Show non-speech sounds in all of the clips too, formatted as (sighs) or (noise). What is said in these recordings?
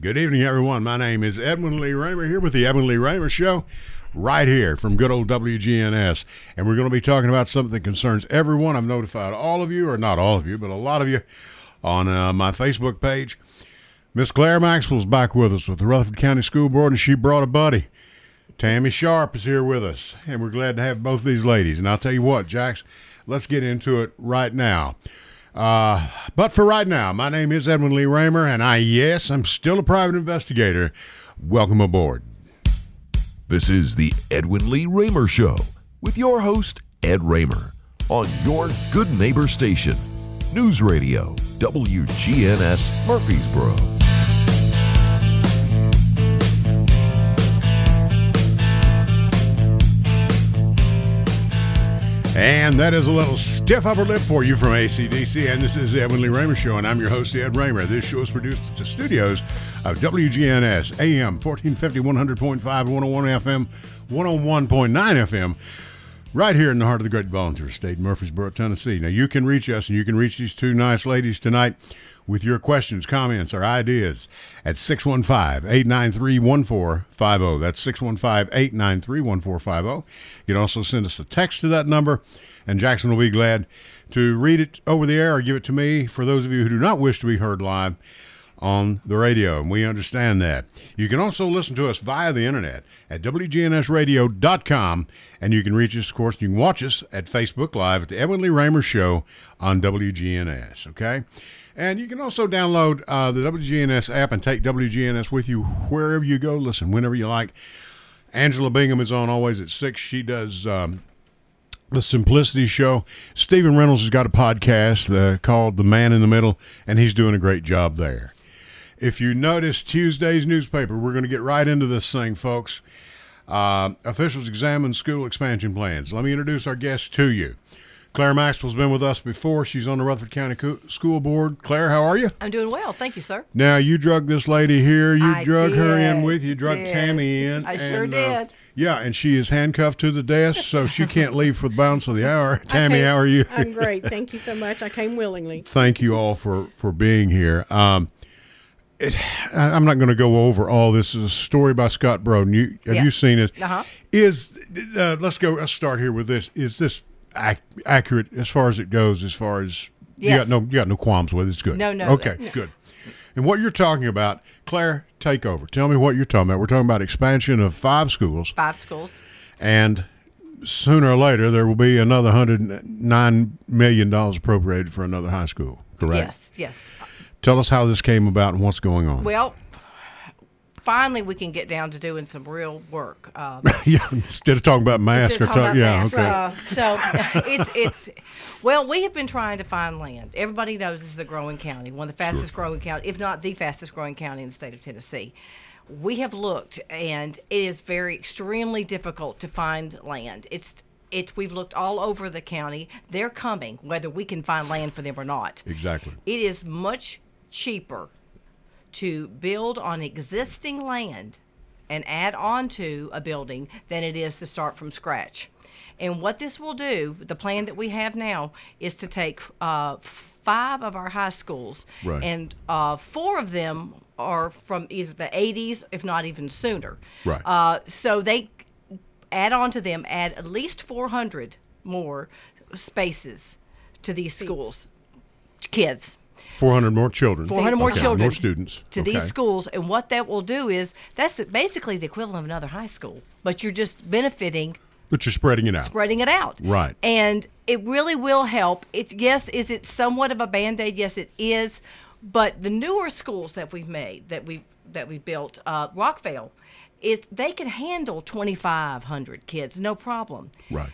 Good evening, everyone. My name is Edwin Lee Raymer here with the Edwin Lee Raymer Show, right here from good old WGNS. And we're going to be talking about something that concerns everyone. I've notified all of you, or not all of you, but a lot of you on uh, my Facebook page. Miss Claire Maxwell's back with us with the Rutherford County School Board, and she brought a buddy. Tammy Sharp is here with us, and we're glad to have both these ladies. And I'll tell you what, Jax, let's get into it right now. Uh, but for right now, my name is Edwin Lee Raymer, and I, yes, I'm still a private investigator. Welcome aboard. This is the Edwin Lee Raymer Show with your host, Ed Raymer, on your good neighbor station, News Radio, WGNS Murfreesboro. And that is a little stiff upper lip for you from ACDC. And this is the Edwin Lee Raymer Show, and I'm your host, Ed Raymer. This show is produced at the studios of WGNS, AM 1450, 100.5, 101 FM, 101.9 FM, right here in the heart of the great volunteer state, Murfreesboro, Tennessee. Now, you can reach us, and you can reach these two nice ladies tonight with your questions, comments, or ideas at 615 893 1450. That's 615 893 1450. You can also send us a text to that number, and Jackson will be glad to read it over the air or give it to me for those of you who do not wish to be heard live on the radio, and we understand that. You can also listen to us via the internet at WGNSradio.com, and you can reach us, of course, you can watch us at Facebook Live at the Edwin Lee Raymer Show on WGNS, okay? And you can also download uh, the WGNS app and take WGNS with you wherever you go. Listen, whenever you like. Angela Bingham is on always at 6. She does um, the Simplicity Show. Stephen Reynolds has got a podcast uh, called The Man in the Middle, and he's doing a great job there. If you notice Tuesday's newspaper, we're going to get right into this thing, folks. Uh, officials examine school expansion plans. Let me introduce our guest to you. Claire Maxwell's been with us before. She's on the Rutherford County Co- School Board. Claire, how are you? I'm doing well, thank you, sir. Now you drug this lady here. You I drug her in with you. Drug did. Tammy in. I sure and, uh, did. yeah, and she is handcuffed to the desk, so she can't leave for the balance of the (laughs) hour. Tammy, how are you? I'm great. Thank you so much. I came willingly. (laughs) Thank you all for for being here. Um, it, I'm not going to go over all this. Is a story by Scott Broden. You have Yeah. you seen it? Uh-huh. Is uh, let's go. Let's start here with this. Is this ac- accurate as far as it goes? As far as you got no you got no qualms with it. It's good. No, no, Okay, no. good. And what you're talking about, Claire, take over. Tell me what you're talking about. We're talking about expansion of five schools, Five schools. and sooner or later there will be another hundred nine million dollars appropriated for another high school. Correct. Yes, yes. Tell us how this came about and what's going on. Well, finally we can get down to doing some real work. Um, (laughs) yeah, instead of talking about mask or talk, yeah, about okay. Uh, so (laughs) it's it's well, we have been trying to find land. Everybody knows this is a growing county, one of the fastest growing county, if not the fastest growing county in the state of Tennessee. We have looked, and it is very extremely difficult to find land. It's it. We've looked all over the county. They're coming, whether we can find land for them or not. Exactly. It is much cheaper to build on existing land and add on to a building than it is to start from scratch. And what this will do, the plan that we have now, is to take uh, five of our high schools, Right. and uh, four of them are from either the 80s, if not even sooner. Right. Uh, so they add on to them, add at least 400 more spaces to these schools, kids. 400 more children. 400 more Okay, children More students. to Okay. these schools and what that will do is that's basically the equivalent of another high school but you're just benefiting But you're spreading it out. spreading it out Right. and it really will help it's yes is it somewhat of a band-aid yes it is but the newer schools that we've made that we've that we've built uh, rockvale is they can handle 2500 kids no problem Right.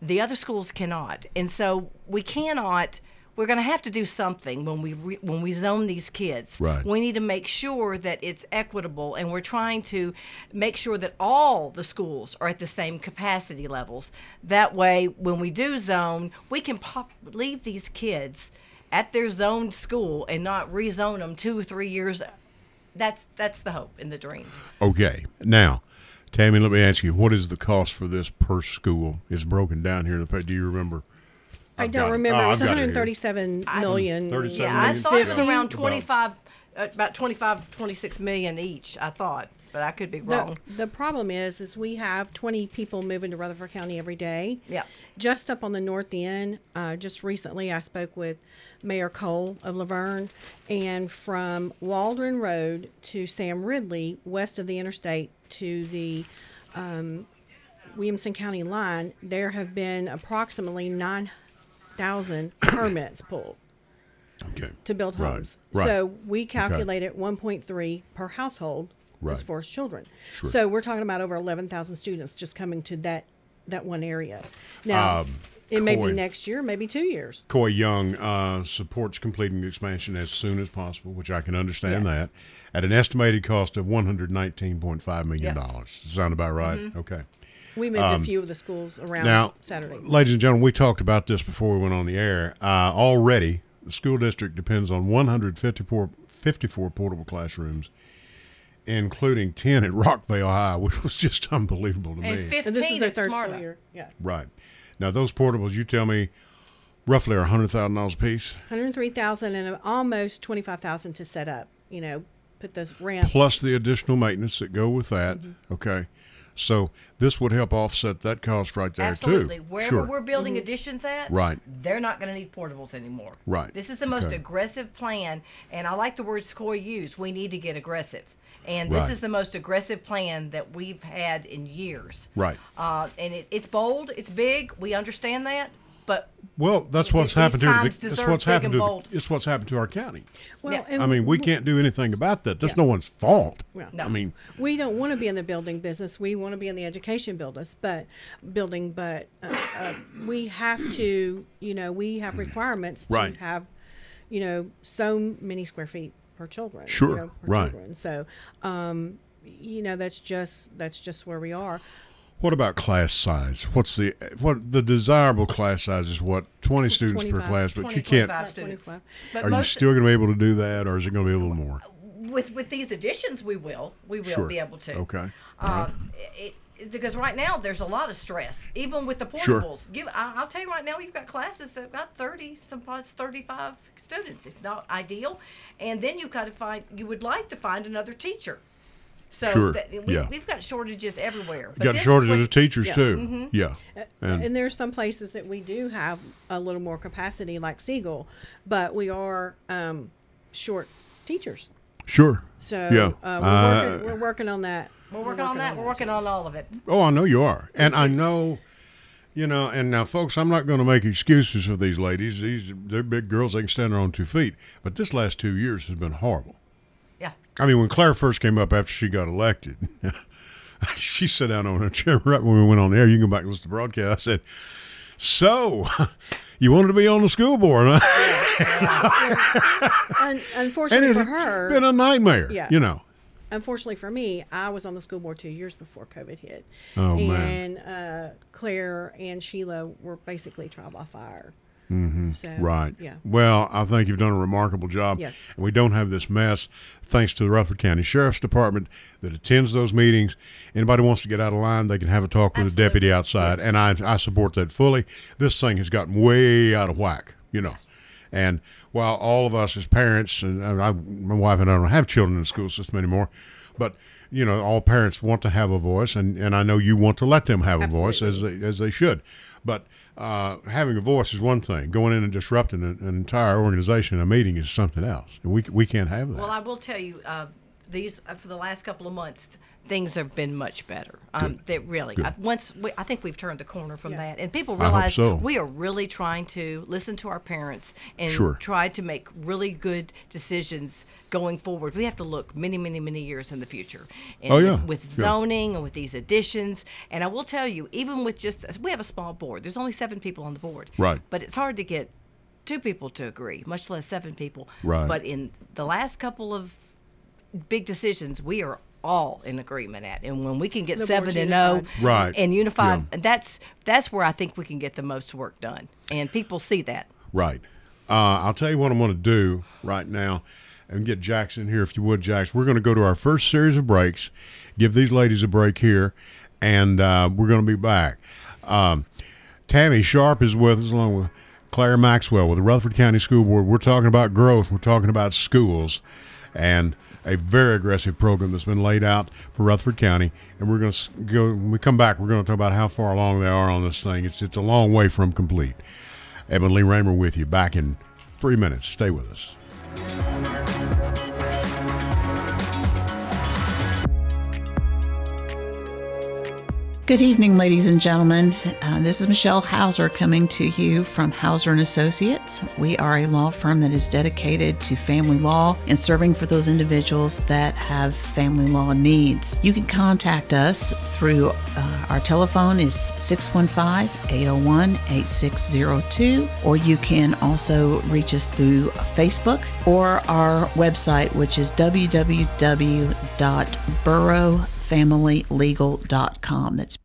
the other schools cannot and so we cannot we're going to have to do something when we re- when we zone these kids Right. we need to make sure that it's equitable and we're trying to make sure that all the schools are at the same capacity levels that way when we do zone we can pop, leave these kids at their zoned school and not rezone them two or three years that's that's the hope and the dream Okay. Now, Tammy, let me ask you, what is the cost for this per school? It's broken down here in the page. Do you remember? I I've don't it. remember. Oh, it was I've got it here. 137 million. 37 yeah i million. thought it was Fifty? around About- 25 uh, about 25, 26 million each. I thought, but I could be wrong. the problem is, is we have 20 people moving to Rutherford County every day. Yeah. Just up on the north end, uh, just recently I spoke with Mayor Cole of La Vergne, and from Waldron Road to Sam Ridley, west of the interstate to the um, Williamson County line, there have been approximately 9,000 (coughs) permits pulled Okay. to build Right, homes. right. So we calculate calculated 1.3 per household Right. as far as children. Sure. So we're talking about over 11,000 students just coming to that that one area. Now, Um, it may Coy. be next year, maybe two years. Coy Young uh, supports completing the expansion as soon as possible, which I can understand Yes. that, at an estimated cost of one hundred nineteen point five million Yeah. dollars. Sound about right? Okay. We moved a few of the schools around Um, Now, Saturday. ladies and gentlemen, we talked about this before we went on the air. Uh, already, the school district depends on 154 54 portable classrooms, including 10 at Rockvale High, (laughs) which was just unbelievable to And me. 15 And this is their third school year. Yeah. Right. Now, those portables, you tell me, roughly are $100,000 a piece, 103,000 and almost 25,000 to set up, you know, put those ramps. plus the additional maintenance that go with that. Mm-hmm. Okay. So this would help offset that cost right there, Absolutely. too. Wherever sure. we're building additions at, Right. they're not going to need portables anymore. Right. This is the most Okay. aggressive plan, and I like the words Coy used. We need to get aggressive. And this Right. is the most aggressive plan that we've had in years. Right. Uh, and it, it's bold, it's big. We understand that, but Well, that's what's happened to the, times it's deserve what's happened to bold. the, it's what's happened to our county. Well, Yeah. and I mean, we can't do anything about that. That's no one's fault. Yeah. No. I mean, we don't want to be in the building business. We want to be in the education business, but building. But uh, uh, we have to, you know, we have requirements to Right. have, you know, so many square feet per children. you Sure, know, per right. Children. So, um, you know, that's just that's just where we are. What about class size? What's the what the desirable class size is? What twenty students per class, but 20, you can't. 25 About students. 25. But Are you still going to be able to do that, or is it going to be a little more? with with these additions, we will. We will Sure. be able to. Okay. Um, it, it- because right now there's a lot of stress, even with the Sure. portables. Give, I, I'll tell you right now, you've got classes that have got 30, sometimes 35 students. It's not ideal, and then you've got to find. You would like to find another teacher. So Sure, that, we, yeah. we've got shortages everywhere. You got shortages what- of teachers yeah. too. Yeah. And, And there's some places that we do have a little more capacity, like Siegel, but we are um, short teachers. sure. So Yeah. uh, we're, Uh, working, we're working on that. We're working on that. We're working on all of it. Oh, I know you are, and I know, you know. And now, folks, I'm not going to make excuses for these ladies. These they're big girls; they can stand on their own two feet. But this last two years has been horrible. I mean, when Claire first came up after she got elected, (laughs) she sat down on her chair right when we went on the air. You can go back and listen to the broadcast. I said, "So, (laughs) you wanted to be on the school board, huh?" And unfortunately it's for her, been a nightmare. Yeah. You know. unfortunately for me, I was on the school board two years before COVID hit. Oh, and, man. uh, Claire and Sheila were basically trial by fire. Mm-hmm. So, Right. Yeah. Well, I think you've done a remarkable job. Yes. And we don't have this mess thanks to the Rutherford County Sheriff's Department that attends those meetings. Anybody wants to get out of line, they can have a talk with a Absolutely. deputy outside. And I, I support that fully. This thing has gotten way out of whack, you know. And while all of us as parents, and I, my wife and I don't have children in the school system anymore, but you know, all parents want to have a voice, and, and I know you want to let them have a voice as they, as they should. But uh, having a voice is one thing. Going in and disrupting an, an entire organization, a meeting, is something else. We we can't have that. Well, I will tell you, uh, these uh, for the last couple of months, things have been much better. Um, that really, I, once we, I think we've turned the corner from Yeah. that, and people realize so. we are really trying to listen to our parents and Sure. try to make really good decisions going forward. We have to look many, many, many years in the future. And Oh, with- yeah. with Yeah. zoning and with these additions, and I will tell you, even with just we have a small board. There's only seven people on the board. Right. But it's hard to get two people to agree, much less seven people. Right. But in the last couple of big decisions, we are all in agreement at, and when we can get The seven and zero. Right. and unified, Yeah. that's that's where I think we can get the most work done, and people see that. Right. Uh, I'll tell you what I'm going to do right now and get Jackson here, if you would, jackson We're going to go to our first series of breaks, give these ladies a break here, and uh, we're going to be back. Um, Tammy Sharp is with us, along with Claire Maxwell with the Rutherford County School Board. We're talking about growth, we're talking about schools. And a very aggressive program that's been laid out for Rutherford County. And we're going to go. When we come back, we're going to talk about how far along they are on this thing. It's it's a long way from complete. Edwin Lee Raymer with you. Back in three minutes. Stay with us. Good evening, ladies and gentlemen. Uh, this is Michelle Hauser coming to you from Hauser and Associates. We are a law firm that is dedicated to family law and serving for those individuals that have family law needs. You can contact us through uh, our telephone is 615-801-8602 or you can also reach us through Facebook or our website which is www.borough familylegal.com. That's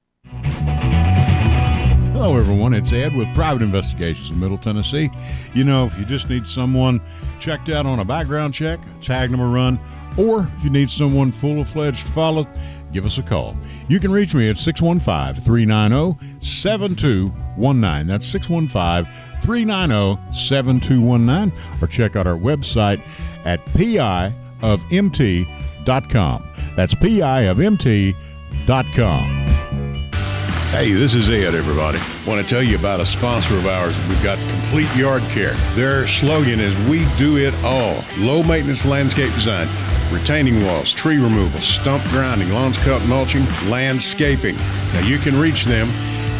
Hello, everyone. It's Ed with Private Investigations in Middle Tennessee. You know, if you just need someone checked out on a background check, tag them a run, or if you need someone full fledged follow, give us a call. You can reach me at 615 390 7219. That's 615 390 7219. Or check out our website at piofmt.com. That's piofmt.com. Hey, this is Ed, everybody. Want to tell you about a sponsor of ours. We've got Complete Yard Care. Their slogan is We Do It All. Low maintenance landscape design, retaining walls, tree removal, stump grinding, lawns cut, mulching, landscaping. Now you can reach them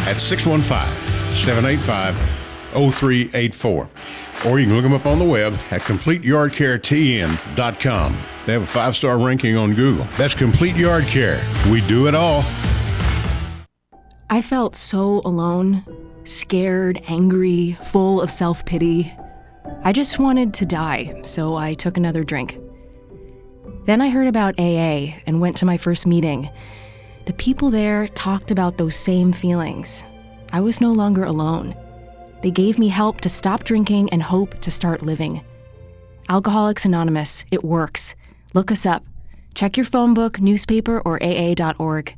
at 615 785 0384. Or you can look them up on the web at CompleteYardCareTN.com. They have a five star ranking on Google. That's Complete Yard Care. We do it all. I felt so alone, scared, angry, full of self pity. I just wanted to die, so I took another drink. Then I heard about AA and went to my first meeting. The people there talked about those same feelings. I was no longer alone. They gave me help to stop drinking and hope to start living. Alcoholics Anonymous, it works. Look us up. Check your phone book, newspaper, or AA.org.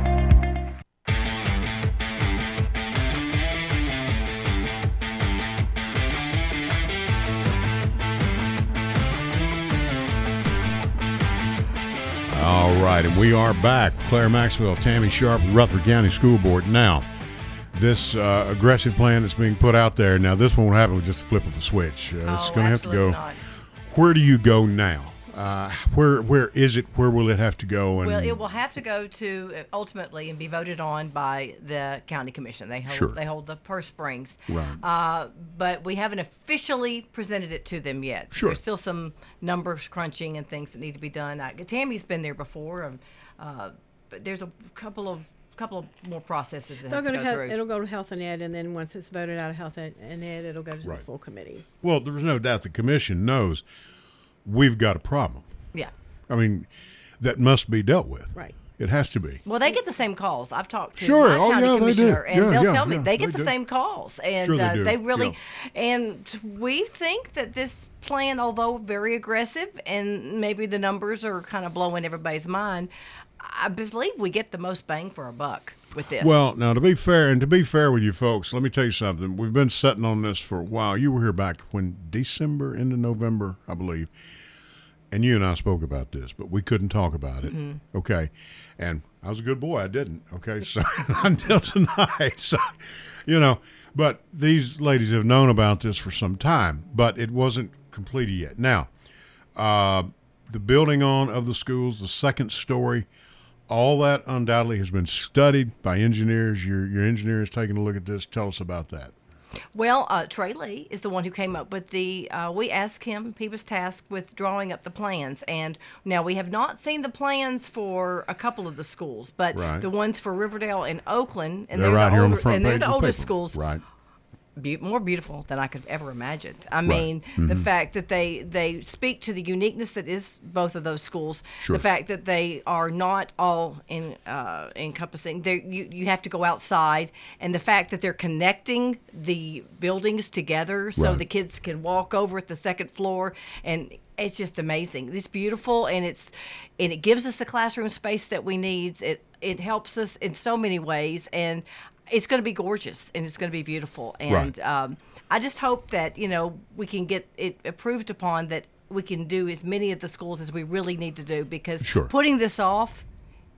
We are back. Claire Maxwell, Tammy Sharp, Rutherford County School Board. Now, this uh, aggressive plan that's being put out there. Now, this won't happen with just a flip of a switch. Uh, it's Oh, going to have to go. not. Where do you go now? Uh, where where is it? Where will it have to go? And Well, it will have to go to uh, ultimately and be voted on by the county commission. They hold Sure. they hold the purse strings. Right. Uh, but we haven't officially presented it to them yet. Sure. There's still some numbers crunching and things that need to be done. I, Tammy's been there before, um, uh, but there's a couple of couple of more processes that They'll go to to go health, through. it'll go to health and ed, and then once it's voted out of health and and ed, it'll go to Right. the full committee. well, there's no doubt the commission knows we've got a problem. yeah. I mean, that must be dealt with. Right. It has to be. Well, they get the same calls. I've talked to Sure. my Oh, county yeah, they do. and Yeah, they'll yeah, tell me they get they the do. same calls, and Sure they uh, do. they really. And we think that this plan, although very aggressive, and maybe the numbers are kind of blowing everybody's mind, I believe we get the most bang for our buck with this. Well, now to be fair, and to be fair with you folks, let me tell you something. We've been sitting on this for a while. You were here back when December into November, I believe, and you and I spoke about this, but we couldn't talk about it. Okay, and I was a good boy. I didn't. Okay, (laughs) so (laughs) until tonight, (laughs) so you know, but these ladies have known about this for some time, but it wasn't completed yet. Now, uh, the building on of the schools, the second story, all that undoubtedly has been studied by engineers. Your your engineer is taking a look at this. Tell us about that. Well, uh, Trey Lee is the one who came up with the. Uh, we asked him; he was tasked with drawing up the plans, and now we have not seen the plans for a couple of the schools, but Right. the ones for Riverdale and Oakland, and They're they're, right the here on the older- front and they're the the oldest paper. schools. Right. Be- more beautiful than I could ever imagine. I mean, the fact that they they speak to the uniqueness that is both of those schools. Sure. The fact that they are not all in uh, encompassing. They you you have to go outside, and the fact that they're connecting the buildings together so Right. the kids can walk over at the second floor and. It's just amazing. It's beautiful, and it's and it gives us the classroom space that we need. It it helps us in so many ways, and it's going to be gorgeous and it's going to be beautiful. And um, I just hope that you know we can get it approved upon that we can do as many of the schools as we really need to do because Sure. putting this off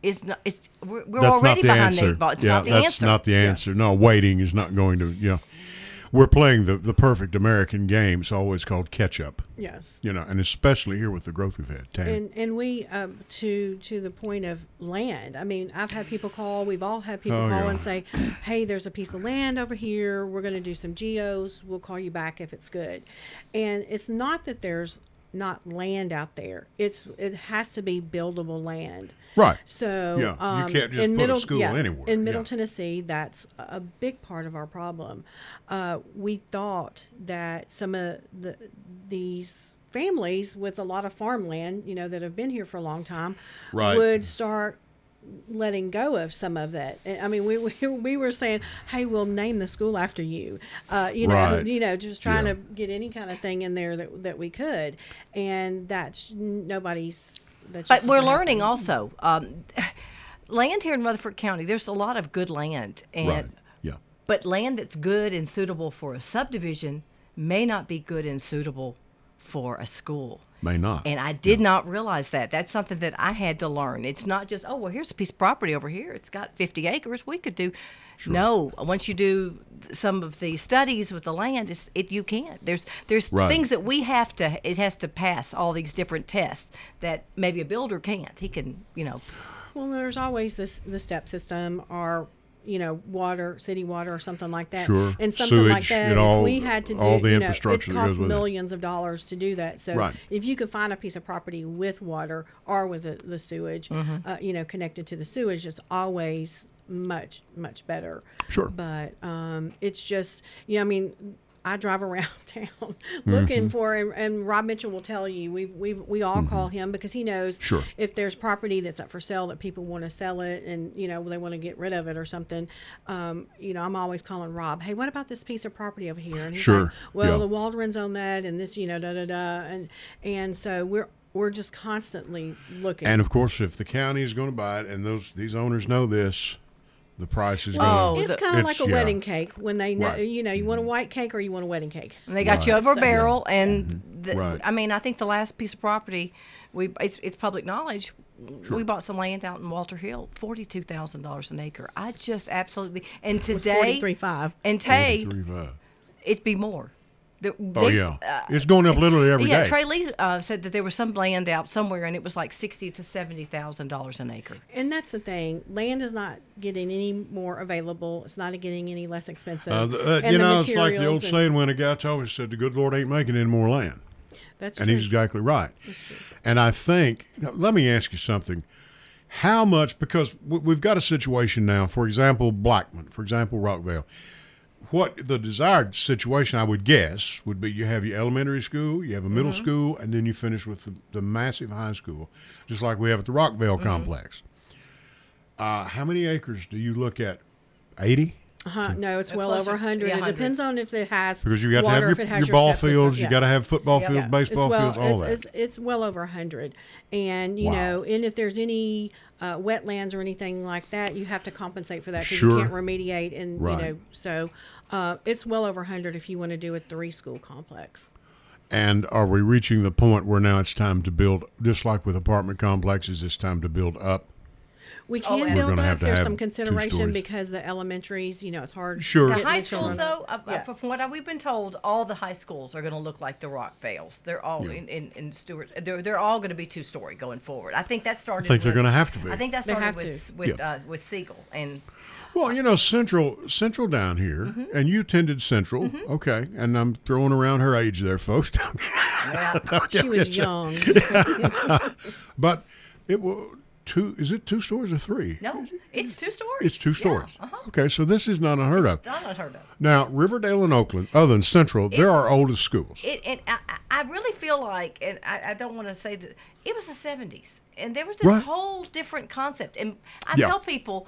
is not. It's we're, we're that's already not the behind answer. the ball. It's yeah, not the that's answer. not the answer. No, waiting is not going to. You know, we're playing the the perfect American game. It's always called catch up. Yes. You know, and especially here with the growth we've had. Tam. And and we um, to to the point of land. I mean, I've had people call. We've all had people Oh, call yeah. and say, "Hey, there's a piece of land over here. We're going to do some geos. We'll call you back if it's good." And it's not that there's not land out there. It's it has to be buildable land. right. So Yeah, you um, can't just in put a middle, school yeah, anywhere. In Middle Yeah. Tennessee, that's a a big part of our problem. Uh, we thought that some of the these families with a lot of farmland, you know, that have been here for a long time, Right. would start letting go of some of it. I mean, we, we we were saying, "Hey, we'll name the school after you," uh, you know, Right. you know, just trying Yeah. to get any kind of thing in there that that we could, and that's nobody's. That's But we're learning happen. also. Um, land here in Rutherford County, there's a lot of good land, and Right. Yeah. but land that's good and suitable for a subdivision may not be good and suitable for a school. May not. And I did not realize that. That's something that I had to learn. It's not just, oh, well, here's a piece of property over here. It's got 50 acres. We could do. No, once you do some of the studies with the land, it's, it you can't. There's there's Right. things that we have to. It has to pass all these different tests that maybe a builder can't. He can, you know, Well, there's always this the step system or you know water, city water or something like that. Sure. And something like that. and all- we had to do all the you know, infrastructure it costs with it. millions of dollars to do that. So Right. if you could find a piece of property with water or with the, the sewage, Mm-hmm. uh, you know, connected to the sewage, it's always much much better. Sure. But um, it's just you know, I mean. I drive around (laughs) town looking for, and, and Rob Mitchell will tell you, we we we all call him because he knows Sure. if there's property that's up for sale that people want to sell it and you know they want to get rid of it or something um, you know i'm always calling rob hey what about this piece of property over here? And he's Sure, like, well yeah. the waldrons own that and this you know da da da and and so we're we're just constantly looking. And of course, if the county is going to buy it, and those these owners know this, the price is Oh, going. it's kind of like a yeah. wedding cake when they know Right. you know you want a white cake or you want a wedding cake And they got you over a So- barrel, and the, Mm-hmm. Right. I mean, I think the last piece of property, we it's it's public knowledge. We bought some land out in Walter Hill, forty two thousand dollars an acre. I just absolutely and It was today 43.5 and Tay, Three five. it'd be more. The- Oh yeah, uh, it's going up literally every day. yeah, Trey Lee uh, said that there was some land out somewhere, and it was like sixty to seventy thousand dollars an acre. and that's the thing land is not getting any more available it's not getting any less expensive Uh, the- uh, you know, it's like the old and- saying when a guy told me, said, "The good Lord ain't making any more land," that's and true. he's exactly right. That's true. And I think, now, let me ask you something. How much, because we- we've got a situation now, for example, Blackman, for example, Rockvale. What the desired situation, I would guess, would be you have your elementary school, you have a middle Mm-hmm. school, and then you finish with the, the massive high school, just like we have at the Rockvale Mm-hmm. complex. Uh, how many acres do you look at? 80? Uh-huh. No, it's well closer- over 100. yeah, It depends on if it has Because you got water, to have it your, your ball step system. fields, you Yeah. got to have football Yeah. fields, Yeah. baseball well, fields, all it's, that. It's, it's well over 100. And, you Wow. know, and if there's any uh, wetlands or anything like that, you have to compensate for that because Sure. you can't remediate. And, Right. you know, so uh, it's well over 100 if you want to do a three school complex. And are we reaching the point where now it's time to build, just like with apartment complexes, it's time to build up? We Oh, can and- We're build gonna have up. to There's have some consideration because the elementaries, you know, it's hard. Sure. The high schools, though, uh, uh, Yeah. from what we've been told, all the high schools are going to look like the Rock Vales. They're all in, in, in Stewart. They're, they're all going to be two story going forward. I think that started. I think they're gonna have to be. I think that They started with to. with Yeah. uh, with Siegel and Well, you know, Central, Central down here, Mm-hmm. and you attended Central, okay? And I'm throwing around her age there, folks. (laughs) yeah, (laughs) She was young. (laughs) but it wa two. Is it two stories or three? No, it's two stories. It's two Yeah, stories. uh-huh. Okay, so this is not unheard of. Not unheard of. Now, Riverdale and Oakland, other than Central, they're our oldest schools. It, and I, I I really feel like, and I, I don't want to say that it was the '70s, and there was this Right. whole different concept. And I Yeah. tell people,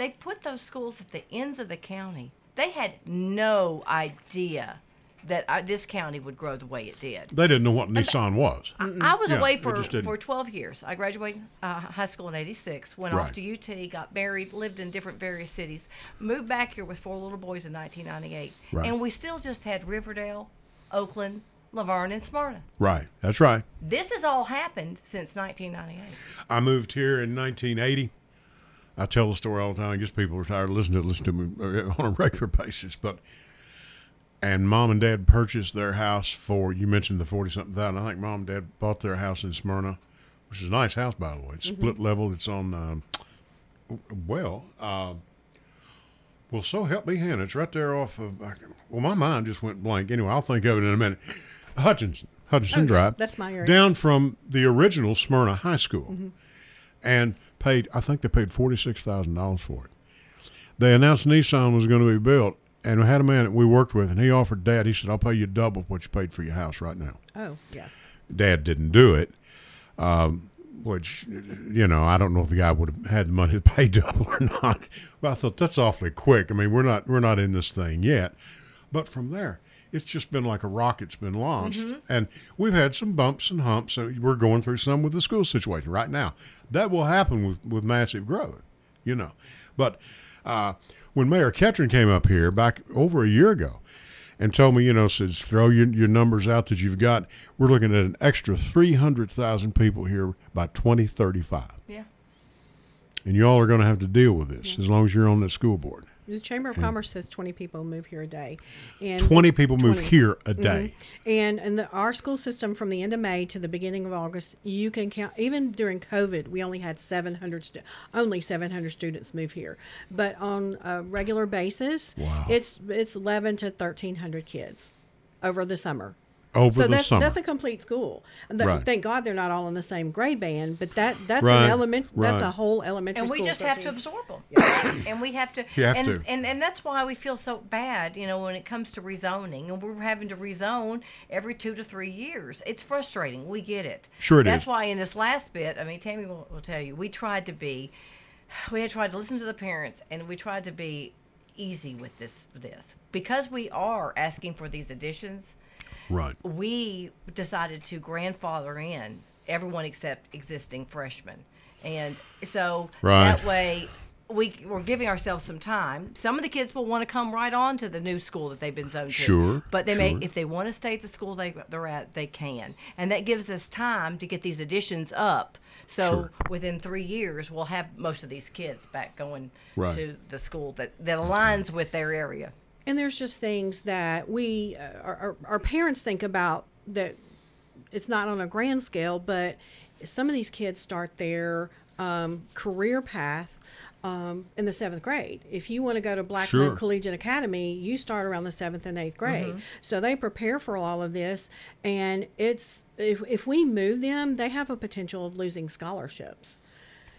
they put those schools at the ends of the county. They had no idea that uh, this county would grow the way it did. They didn't know what Nissan was. I was Yeah, away for, for 12 years. I graduated uh, high school in 86, went Right. off to UT, got married, lived in different various cities, moved back here with four little boys in 1998. Right. And we still just had Riverdale, Oakland, La Vergne, and Smyrna. Right, that's right. This has all happened since 1998. I moved here in 1980. I tell the story all the time. I guess people are tired of listening to it, listen to me uh, on a (laughs) regular basis. But and mom and dad purchased their house for you mentioned the forty something thousand. I think mom and dad bought their house in Smyrna, which is a nice house by the way. It's split level. It's on um, well. Um, well, so help me, Hannah. It's right there off of. Well, my mind just went blank. Anyway, I'll think of it in a minute. Hutchinson, Hutchinson Okay, Drive. that's my area. Down from the original Smyrna High School, and paid. I think they paid forty six thousand dollars for it. They announced Nissan was going to be built, and we had a man that we worked with, and he offered Dad. He said, "I'll pay you double what you paid for your house right now." Oh, yeah. Dad didn't do it, um, which you know I don't know if the guy would have had the money to pay (laughs) double or not. But I thought that's awfully quick. I mean, we're not we're not in this thing yet, but from there. It's just been like a rocket's been launched, and we've had some bumps and humps. So we're going through some with the school situation right now. That will happen with, with massive growth, you know. But uh, when Mayor Ketron came up here back over a year ago, and told me, you know, says throw your, your numbers out that you've got. We're looking at an extra 300,000 people here by 2035. Yeah. And y'all are going to have to deal with this as long as you're on the school board. The Chamber of hmm. Commerce says 20 people move here a day. And 20 people move here a mm-hmm. day. And in the, our school system, from the end of May to the beginning of August, you can count. Even during COVID, we only had 700. Stu- only 700 students move here, but on a regular basis, Wow. it's it's 11 to 1300 kids over the summer. Over so the that's summer. that's a complete school. And th- Right. Thank God they're not all in the same grade band, but that that's Right, an element. Right. That's a whole elementary and we school. just have to absorb them (coughs) and we have to You have and, to. and and that's why we feel so bad you know when it comes to rezoning and we're having to rezone every two to three years it's frustrating we get it Sure it that's is. why in this last bit i mean tammy will, will tell you we tried to be we had tried to listen to the parents and we tried to be easy with this this because we are asking for these additions Right. we decided to grandfather in everyone except existing freshmen. And so Right. that way we, we're giving ourselves some time. Some of the kids will want to come right on to the new school that they've been zoned to. Sure, to. But they sure. may, if they want to stay at the school they, they're at, they can. And that gives us time to get these additions up. So Sure. within three years, we'll have most of these kids back going Right. to the school that, that aligns with their area. And there's just things that we, uh, our, our, our parents think about that it's not on a grand scale, but some of these kids start their um, career path um, in the seventh grade. If you want to go to Blackman Sure. Collegiate Academy, you start around the seventh and eighth grade. So they prepare for all of this, and it's if, if we move them, they have a potential of losing scholarships.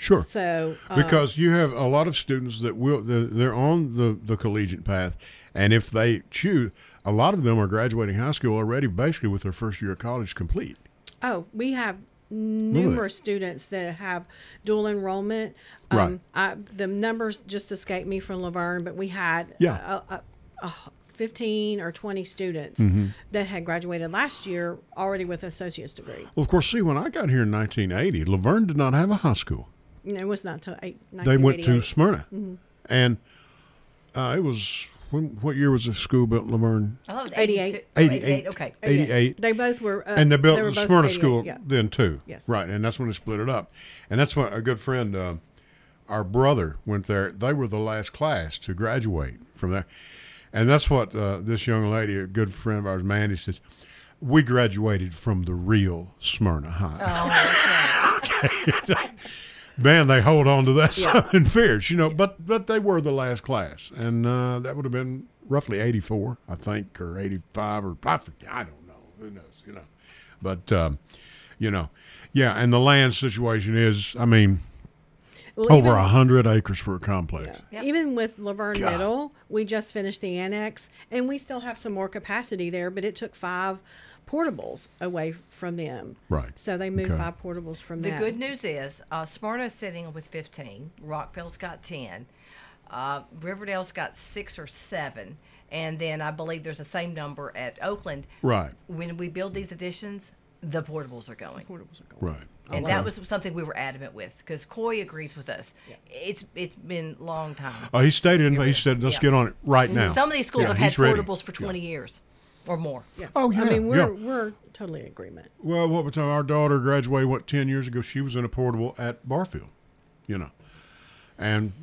Sure. So uh, because you have a lot of students that will they're, on the, the collegiate path and if they choose a lot of them are graduating high school already basically with their first year of college complete Oh, we have numerous students that have dual enrollment. Right. Um, I, the numbers just escaped me from La Vergne, but we had Yeah. a, a, a 15 or 20 students Mm-hmm. that had graduated last year already with associate's degree. well of course see when i got here in 1980 La Vergne did not have a high school And it was not until eight, they went to smyrna Mm-hmm. and uh, it was when, what year was the school built in La Vergne I thought it was 88. 82 oh, 88 Okay. 88 They both were. Uh, and they built were the Smyrna School Yeah. then too. Yes. Right, and that's when they split it up. And that's what a good friend, uh, our brother, went there. They were the last class to graduate from there, and that's what uh, this young lady, a good friend of ours, Mandy, says. We graduated from the real Smyrna High. Oh, (laughs) (laughs) Man, they hold on to that (laughs) something fierce, you know. But but they were the last class, and uh, that would have been roughly eighty four, I think, or eighty five, or I, forget, I don't know. Who knows, you know. But um, you know, Yeah, and the land situation is, I mean, Well, over a hundred acres for a complex. Yeah. Yep. Even with La Vergne God. Middle, we just finished the annex, and we still have some more capacity there. But it took five portables away from them. Right. So they moved Okay. five portables from there. The that. good news is uh, Smyrna's sitting with 15. Rockvale's got 10. Uh, Riverdale's got six or seven. And then I believe there's the same number at Oakland. Right, When we build these additions, the portables are going. portables are going. right. And that was something we were adamant with because Coy agrees with us. It's it's been a long time. Oh, he stated. he said, let's Yeah. get on it right now. Some of these schools Yeah, have had ready. portables for 20 years or more. Yeah. Oh, yeah, I mean, we're yeah. we're totally in agreement. Well, what was our daughter graduated what ten years ago? She was in a portable at Barfield, you know, and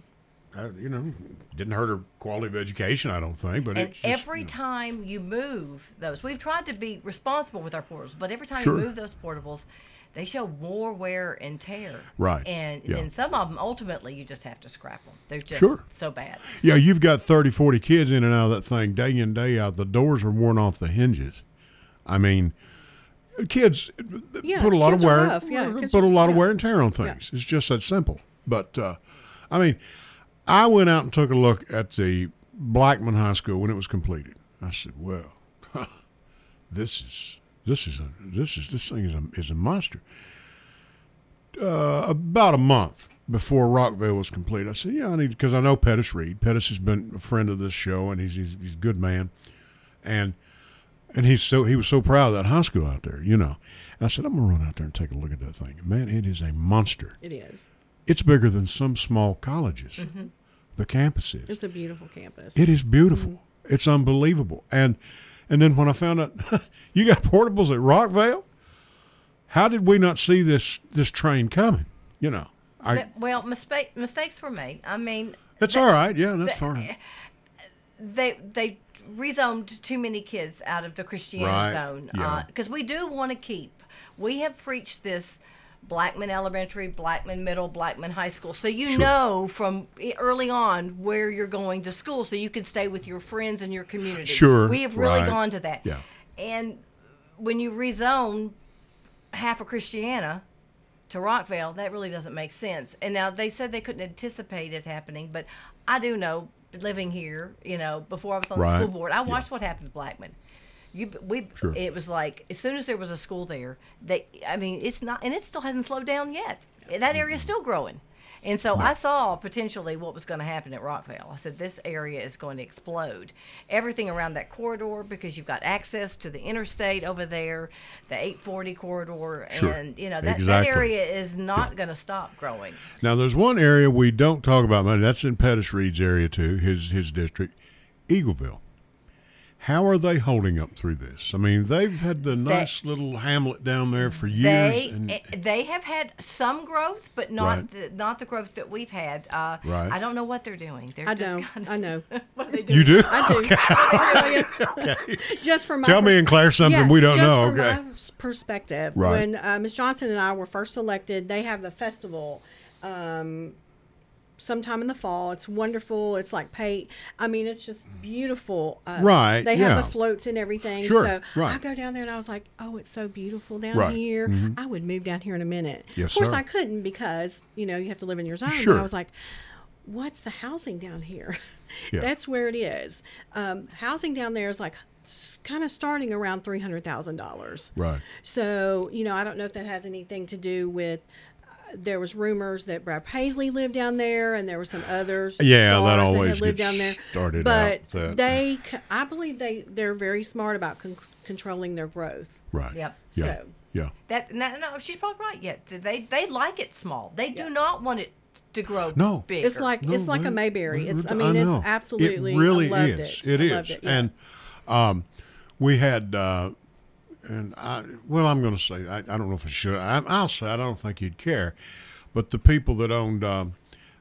uh, you know didn't hurt her quality of education. I don't think, but And it's just, every you know. time you move those, we've tried to be responsible with our portables, but every time Sure. you move those portables, they show more wear and tear. Right, And yeah. then some of them, ultimately, you just have to scrap them. They're just Sure. so bad. yeah, you've got 30, 40 kids in and out of that thing day in day out. The doors are worn off the hinges. I mean, kids Yeah, put a lot of wear rough. Yeah, put a lot of wear and tear on things. It's just that simple. But uh, I mean, I went out and took a look at the Blackman High School when it was completed. I said, "Well, (laughs) this is this is a this is this thing is a is a monster." Uh, about a month before Rockvale was complete, I said, "Yeah, I need because I know Pettus Read. Pettus has been a friend of this show, and he's he's, he's a good man, and and he's so he was so proud of that high school out there, you know." And I said, "I'm gonna run out there and take a look at that thing. Man, it is a monster. It is. It's bigger than some small colleges. The campus is. It's a beautiful campus. It is beautiful. It's unbelievable. And and then when I found out (laughs) you got portables at Rockvale, how did we not see this this train coming? You know, I well, mistake, mistakes were made. I mean, that's all right. Yeah, that's fine. (laughs) they they rezoned too many kids out of the Christiana Right, zone yeah. Uh, because we do want to keep. We have preached this Blackman Elementary, Blackman Middle, Blackman High School, so you Sure. know from early on where you're going to school, so you can stay with your friends and your community. Sure, we have really right. gone to that. Yeah. and when you rezone half of Christiana to Rockvale, that really doesn't make sense. And now they said they couldn't anticipate it happening, but I do know living here, you know, before I was on the school board, I watched what happened to Blackman. You, we, Sure. it was like as soon as there was a school there, they, I mean, it's not, and it still hasn't slowed down yet. That area is still growing. And so I saw potentially what was going to happen at Rockvale. I said this area is going to explode. Everything around that corridor because you've got access to the interstate over there, the 840 corridor, Sure. and you know that, Exactly. that area is not going to stop growing. Now, there's one area we don't talk about much. That's in Pettus Read's area too, his his district, Eagleville. How are they holding up through this? I mean, they've had the nice little hamlet down there for years. They and, eh, they have had some growth, but not Right. the, not the growth that we've had. Uh, Right. I don't know what they're doing. They're I just know. kind of- I know. (laughs) what are they doing? you do? I do. I'll tell. Just from my Tell me and Claire something yeah, we don't just know, From okay. my perspective, Right. when uh, Ms. Johnson and I were first elected, they have the festival. Um, sometime in the fall it's wonderful it's like paint. i mean it's just beautiful uh, Right, they have yeah. the floats and everything Sure, so right. i go down there and i was like oh it's so beautiful down Right, Mm-hmm. here i would move down here in a minute Yes, of course sir. i couldn't because you know you have to live in your zone Sure. but i was like what's the housing down here? (laughs) Yeah. That's where it is. Um, housing down there is like kind of starting around three hundred thousand dollars. Right. So you know, I don't know if that has anything to do with. There was rumors that Brad Paisley lived down there, and there were some others. Yeah, that always had lived gets down there. started but out that- they, I believe they they're very smart about con- controlling their growth. Right. Yep. Yeah. So Yeah. That no, no, she's probably right. Yet they they like it small. They do not want it to grow No. bigger. It's like No, it's like a Mayberry. It's I I mean know. it's absolutely It really I loved is. it. It I is. loved it, yeah. And um, we had, uh, and I, well, I'm going to say, I, I don't know if I should. I, I'll say I don't think you'd care, but the people that owned um,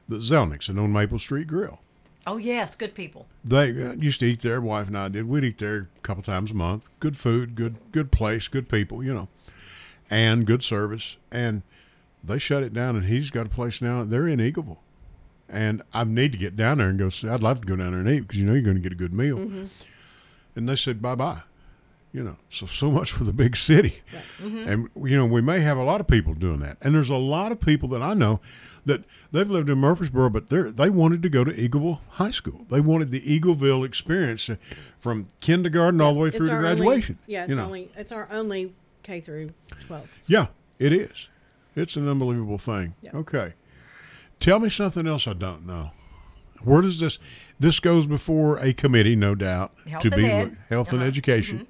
the Zelniks and owned Maple Street Grill, oh yes, good people. they uh, used to eat there. Wife and I did. We'd eat there a couple times a month. Good food, good good place, good people, you know, and good service. And they shut it down, and he's got a place now. They're in Eagleville, and I need to get down there and go. See, I'd love to go down there and eat because you know you're going to get a good meal. Mm-hmm. And they said bye bye. You know, so so much for the big city, and you know we may have a lot of people doing that, and there's a lot of people that I know that they've lived in Murfreesboro, but they they wanted to go to Eagleville High School. They wanted the Eagleville experience from kindergarten all the way through It's to our only- graduation. yeah, you it's know. only it's our only K through twelve. Yeah, it is. It's an unbelievable thing. Yeah. Okay. Tell me something else I don't know. Where does this this goes before a committee, no doubt, Health to be ed. health and Uh-huh. education.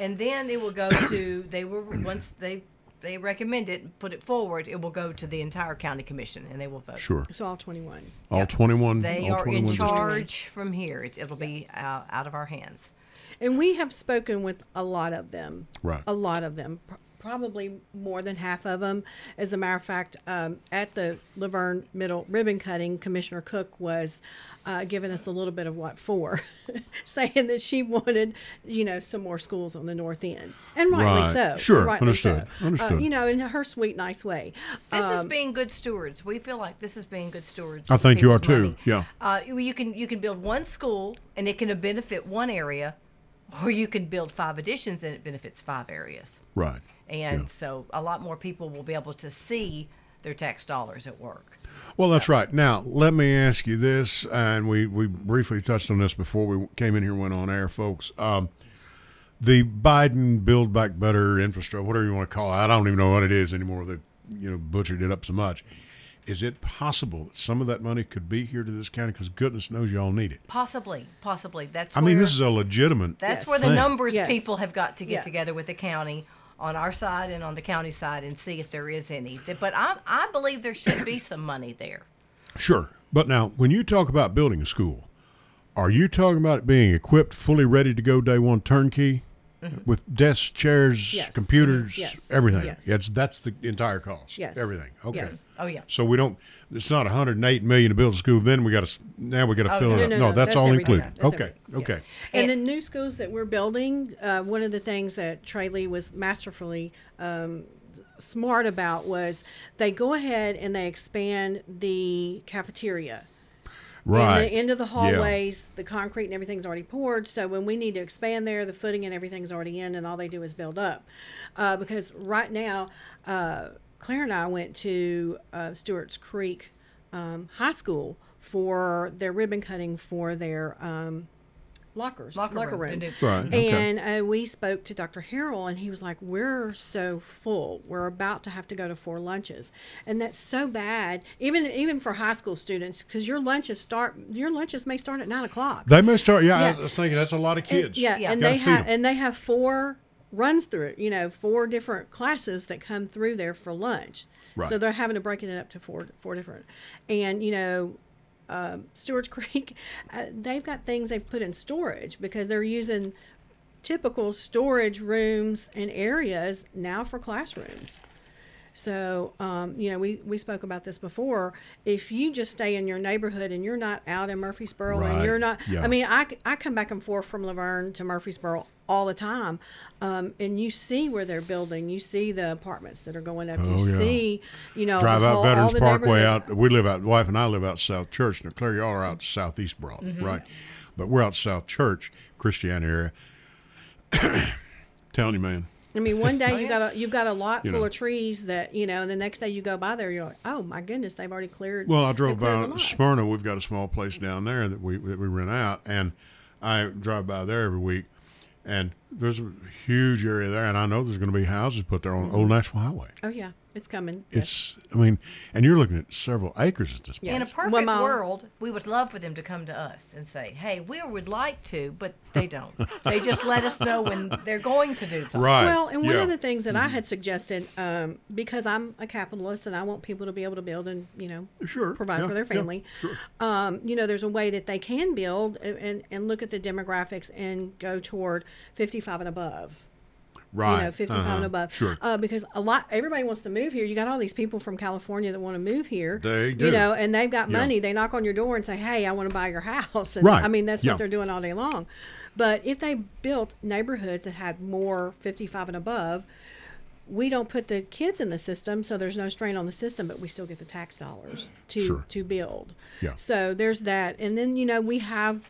And then it will go (coughs) to they were once they they recommend it, and put it forward, it will go to the entire county commission and they will vote. Sure. So all twenty one. All 21 They all are 21 in districts. charge from here. It, it'll be out, out of our hands. And we have spoken with a lot of them. Right. A lot of them. Pr- Probably more than half of them. As a matter of fact, um, at the La Vergne Middle ribbon cutting, Commissioner Cook was uh, giving us a little bit of what for, (laughs) saying that she wanted, you know, some more schools on the north end, and rightly Right. so. Sure. rightly Understood. so. Understood. Uh, you know, in her sweet, nice way. This is Um, being good stewards. We feel like this is being good stewards. I think you are people's too. money. Yeah. Uh, you you can you can build one school and it can benefit one area, or you can build five additions and it benefits five areas. Right. And Yeah. so a lot more people will be able to see their tax dollars at work. Well, that's right. Now, let me ask you this, and we, we briefly touched on this before we came in here and went on air, folks. Um, the Biden Build Back Better infrastructure, whatever you want to call it, I don't even know what it is anymore. They, you know, butchered it up so much. Is it possible that some of that money could be here to this county? Because goodness knows y'all need it. Possibly, possibly. That's I mean, this is a legitimate. that's Yes. where the thing. numbers Yes. people have got to get Yeah. together with the county on our side and on the county side and see if there is any. But I I believe there should be some money there. Sure. But now, when you talk about building a school, are you talking about it being equipped, fully ready to go day one turnkey? With desks, chairs, Mm-hmm. Yes. computers, Yes. everything. Yes. That's that's the entire cost. Yes. everything. Okay. Yes. Oh yeah. So we don't. It's not 108 million to build a school. Then we got to. Now we got to Oh, fill no, it No, up. no, No, no, that's, all everything. included. That's okay. everything. Okay. Yes. And, And- the new schools that we're building, uh, one of the things that Trey Lee was masterfully um, smart about was they go ahead and they expand the cafeteria. Right. In the end of the Yeah. hallways, the concrete and everything's already poured. So when we need to expand there, the footing and everything's already in, and all they do is build up. Uh, because right now, uh, Claire and I went to uh, Stewart's Creek um, High School for their ribbon cutting for their um, lockers, Locker room, the new- Right. Okay. and uh, we spoke to Dr. Harrell, and he was like, "We're so full. We're about to have to go to four lunches, and that's so bad. Even even for high school students, because your lunches start. Your lunches may start at nine o'clock. they may start. Yeah, I Yeah. was- I was thinking that's a lot of And- kids. yeah, Yeah. and they feed have 'em. and they have four runs through it. You know, four different classes that come through there for lunch. Right. So they're having to break it up to four four different. And you know, um, Stewart's (laughs) Creek, uh, they've got things they've put in storage because they're using typical storage rooms and areas now for classrooms. So, um, you know, we, we spoke about this before. If you just stay in your neighborhood and you're not out in Murfreesboro Right. and you're not, Yeah. I mean, I, I come back and forth from La Vergne to Murfreesboro all the time. Um, and you see where they're building, you see the apartments that are going up, Oh, you yeah. see, you know, Drive out whole- Veterans Parkway out. We live out. Wife and I live out South Church. Now, Claire, y'all are out Southeast Broad, Mm-hmm. right? But we're out South Church, Christiana area. (coughs) Telling you, man. I mean, one day oh, you yeah. got a you've got a lot You full know. of trees that you know, and the next day you go by there, you're like, oh my goodness, they've already cleared. Well, I drove by the. Smyrna. We've got a small place down there that we that we rent out, and I drive by there every week. And there's a huge area there, and I know there's going to be houses put there on Old mm-hmm. Nashville Highway. Oh yeah, it's coming. Yes. It's, I mean, and you're looking at several acres at this point. In a Yes. perfect One world, we would love for them to come to us and say, "Hey, we would like to," but they don't. (laughs) they just let us know when they're going to do something. Right. Well, and one yeah. of the things that I had suggested, um, because I'm a capitalist and I want people to be able to build and you know Sure, provide yeah, for their yeah, family. sure. um, you know, there's a way that they can build and, and, and look at the demographics and go toward 55 and above. Right. You know, 55 uh-huh, and above. Sure. Uh, because a lot, everybody wants to move here. You got all these people from California that want to move here. They do. You know, and they've got Yeah. money. They knock on your door and say, "Hey, I want to buy your house." And Right. I mean, that's Yeah. what they're doing all day long. But if they built neighborhoods that had more 55 and above, we don't put the kids in the system, so there's no strain on the system, but we still get the tax dollars to Sure. to build. Yeah. So there's that, and then you know we have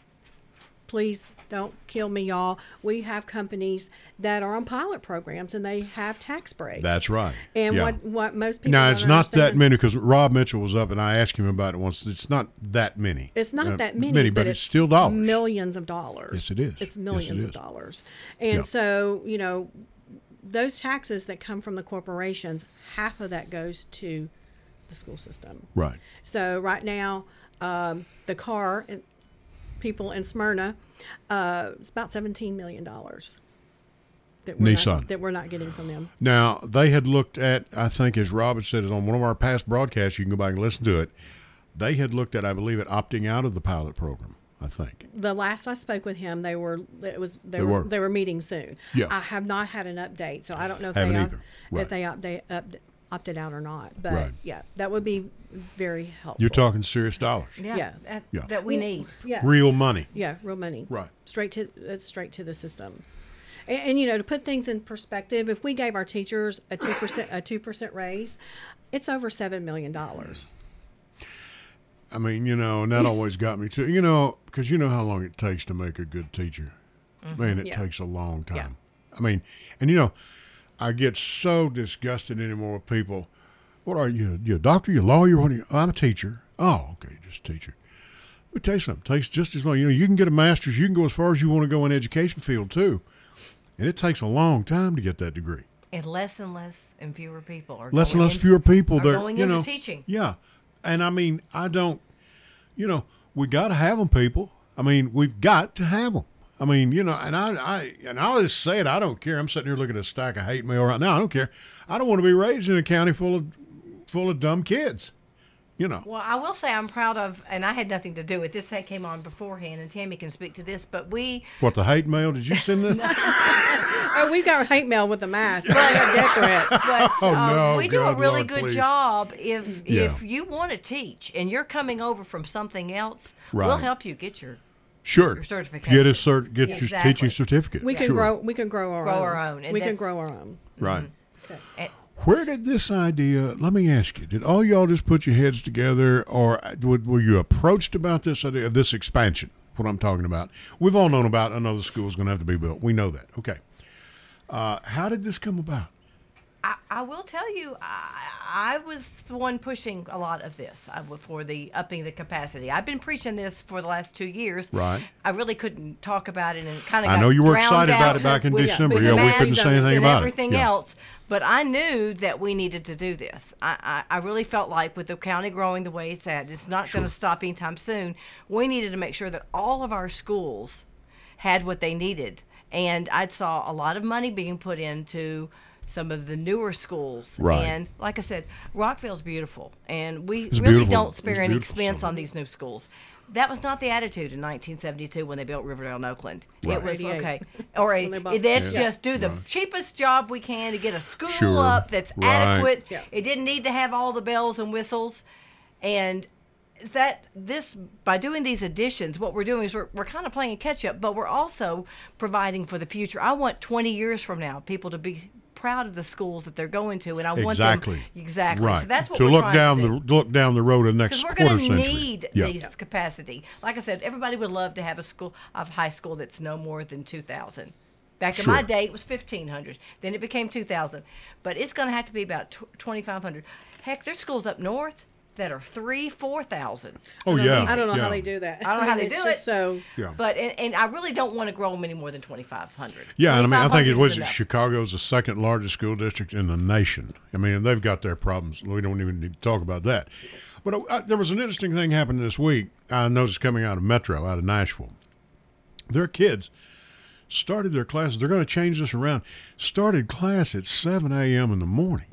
police don't kill me, y'all. We have companies that are on pilot programs and they have tax breaks. That's right. And Yeah. what what most people Now it's not that many because Rob Mitchell was up and I asked him about it once. It's not that many. It's not Uh, that many, but, it's still dollars. Millions of dollars. Yes, it is. It's Yes, it millions of dollars. And Yeah. so, you know, those taxes that come from the corporations, half of that goes to the school system. Right. So right now, um, the car people in Smyrna, uh, it's about seventeen million dollars. That we're Nissan. not, that we're not getting from them. Now they had looked at. I think as Rob had said it on one of our past broadcasts. You can go back and listen to it. They had looked at, I believe, at opting out of the pilot program. I think. The last I spoke with him, they were it was they, They were, were. they were meeting soon. Yeah. I have not had an update, so I don't know if Haven't they either. Right. if they update up, opted out or not. But Right. yeah, that would be very helpful. You're talking serious dollars. Yeah, Yeah. That, Yeah. that we need. yeah, Real money. yeah, real money. Right. Straight to it's straight to the system. And, and you know, to put things in perspective, if we gave our teachers a two percent a two percent raise, it's over seven million dollars. I mean, you know, and that always got me too. You know, because you know how long it takes to make a good teacher. Mm-hmm. Man, it Yeah. takes a long time. Yeah. I mean, and you know, I get so disgusted anymore with people. What are you? You a doctor? You a lawyer? What are you? I'm a teacher. Oh, okay, just a teacher. Let me tell you something. It takes just as long. You know, you can get a master's. You can go as far as you want to go in education field too, and it takes a long time to get that degree. And less and less and fewer people are less and going less in- fewer people that going you into know teaching. Yeah, and I mean, I don't. You know, we got to have them, people. I mean, we've got to have them. I mean, you know, and I, I, and I'll just say it. I don't care. I'm sitting here looking at a stack of hate mail right now. I don't care. I don't want to be raised in a county full of, full of dumb kids. You know. Well, I will say I'm proud of, and I had nothing to do with this. That came on beforehand, and Tammy can speak to this. But we, What the hate mail? Did you send that? (laughs) Oh, we got hate mail with the mask. We got death threats. but (laughs) Oh, uh, no, we do a really Lord, good please. job. If Yeah. if you want to teach and you're coming over from something else, we'll help you get your Sure. Your certification. Get a cert. Get your Exactly. teaching certificate. We can Sure. grow. We can grow our Grow own. our own, and We can that's- grow our own. Right. So, and, Where did this idea? Let me ask you: Did all y'all just put your heads together, or were, were you approached about this idea of this expansion? What I'm talking about. We've all known about another school is going to have to be built. We know that. Okay. Uh, how did this come about? I, I will tell you, I, I was the one pushing a lot of this I, w- for the upping the capacity. I've been preaching this for the last two years. Right. I really couldn't talk about it and kind of. I know you were excited about it back in with, December. Yeah, we couldn't say anything and about it. everything Yeah. else. But I knew that we needed to do this. I, I, I really felt like with the county growing the way it's at, it's not going to stop anytime soon. We needed to make sure that all of our schools had what they needed. And I saw a lot of money being put into some of the newer schools. Right. And like I said, Rockvale's beautiful. And we It's really beautiful. don't It's spare any expense somewhere. on these new schools. That was not the attitude in 1972 when they built Riverdale and Oakland. Right. It was okay. (laughs) Or a, When they bought- let's Yeah. just do the cheapest job we can to get a school Sure. up that's Right. adequate. Yeah. It didn't need to have all the bells and whistles. And is that this by doing these additions what we're doing is we're, we're kind of playing catch up but we're also providing for the future i want 20 years from now people to be proud of the schools that they're going to and i want Exactly. them exactly Right. so that's what to look down to the look down the road of the next we're quarter century. need yeah. these capacity like i said everybody would love to have a school of high school that's no more than 2000 Back in my day, it was 1,500. Then it became 2,000. But it's going to have to be about tw 2,500. Heck, there's schools up north that are three, 4,000. Oh yeah. I don't know yeah. how they do that. I don't know how (laughs) they it's do just it. So Yeah. But and, and I really don't want to grow them any more than 2,500. Yeah, and I mean, I think it was enough. Chicago's the second largest school district in the nation. I mean, they've got their problems. We don't even need to talk about that. But uh, there was an interesting thing happened this week. I noticed coming out of Metro, out of Nashville. Their kids started their classes. They're going to change this around. Started class at 7 a.m. in the morning.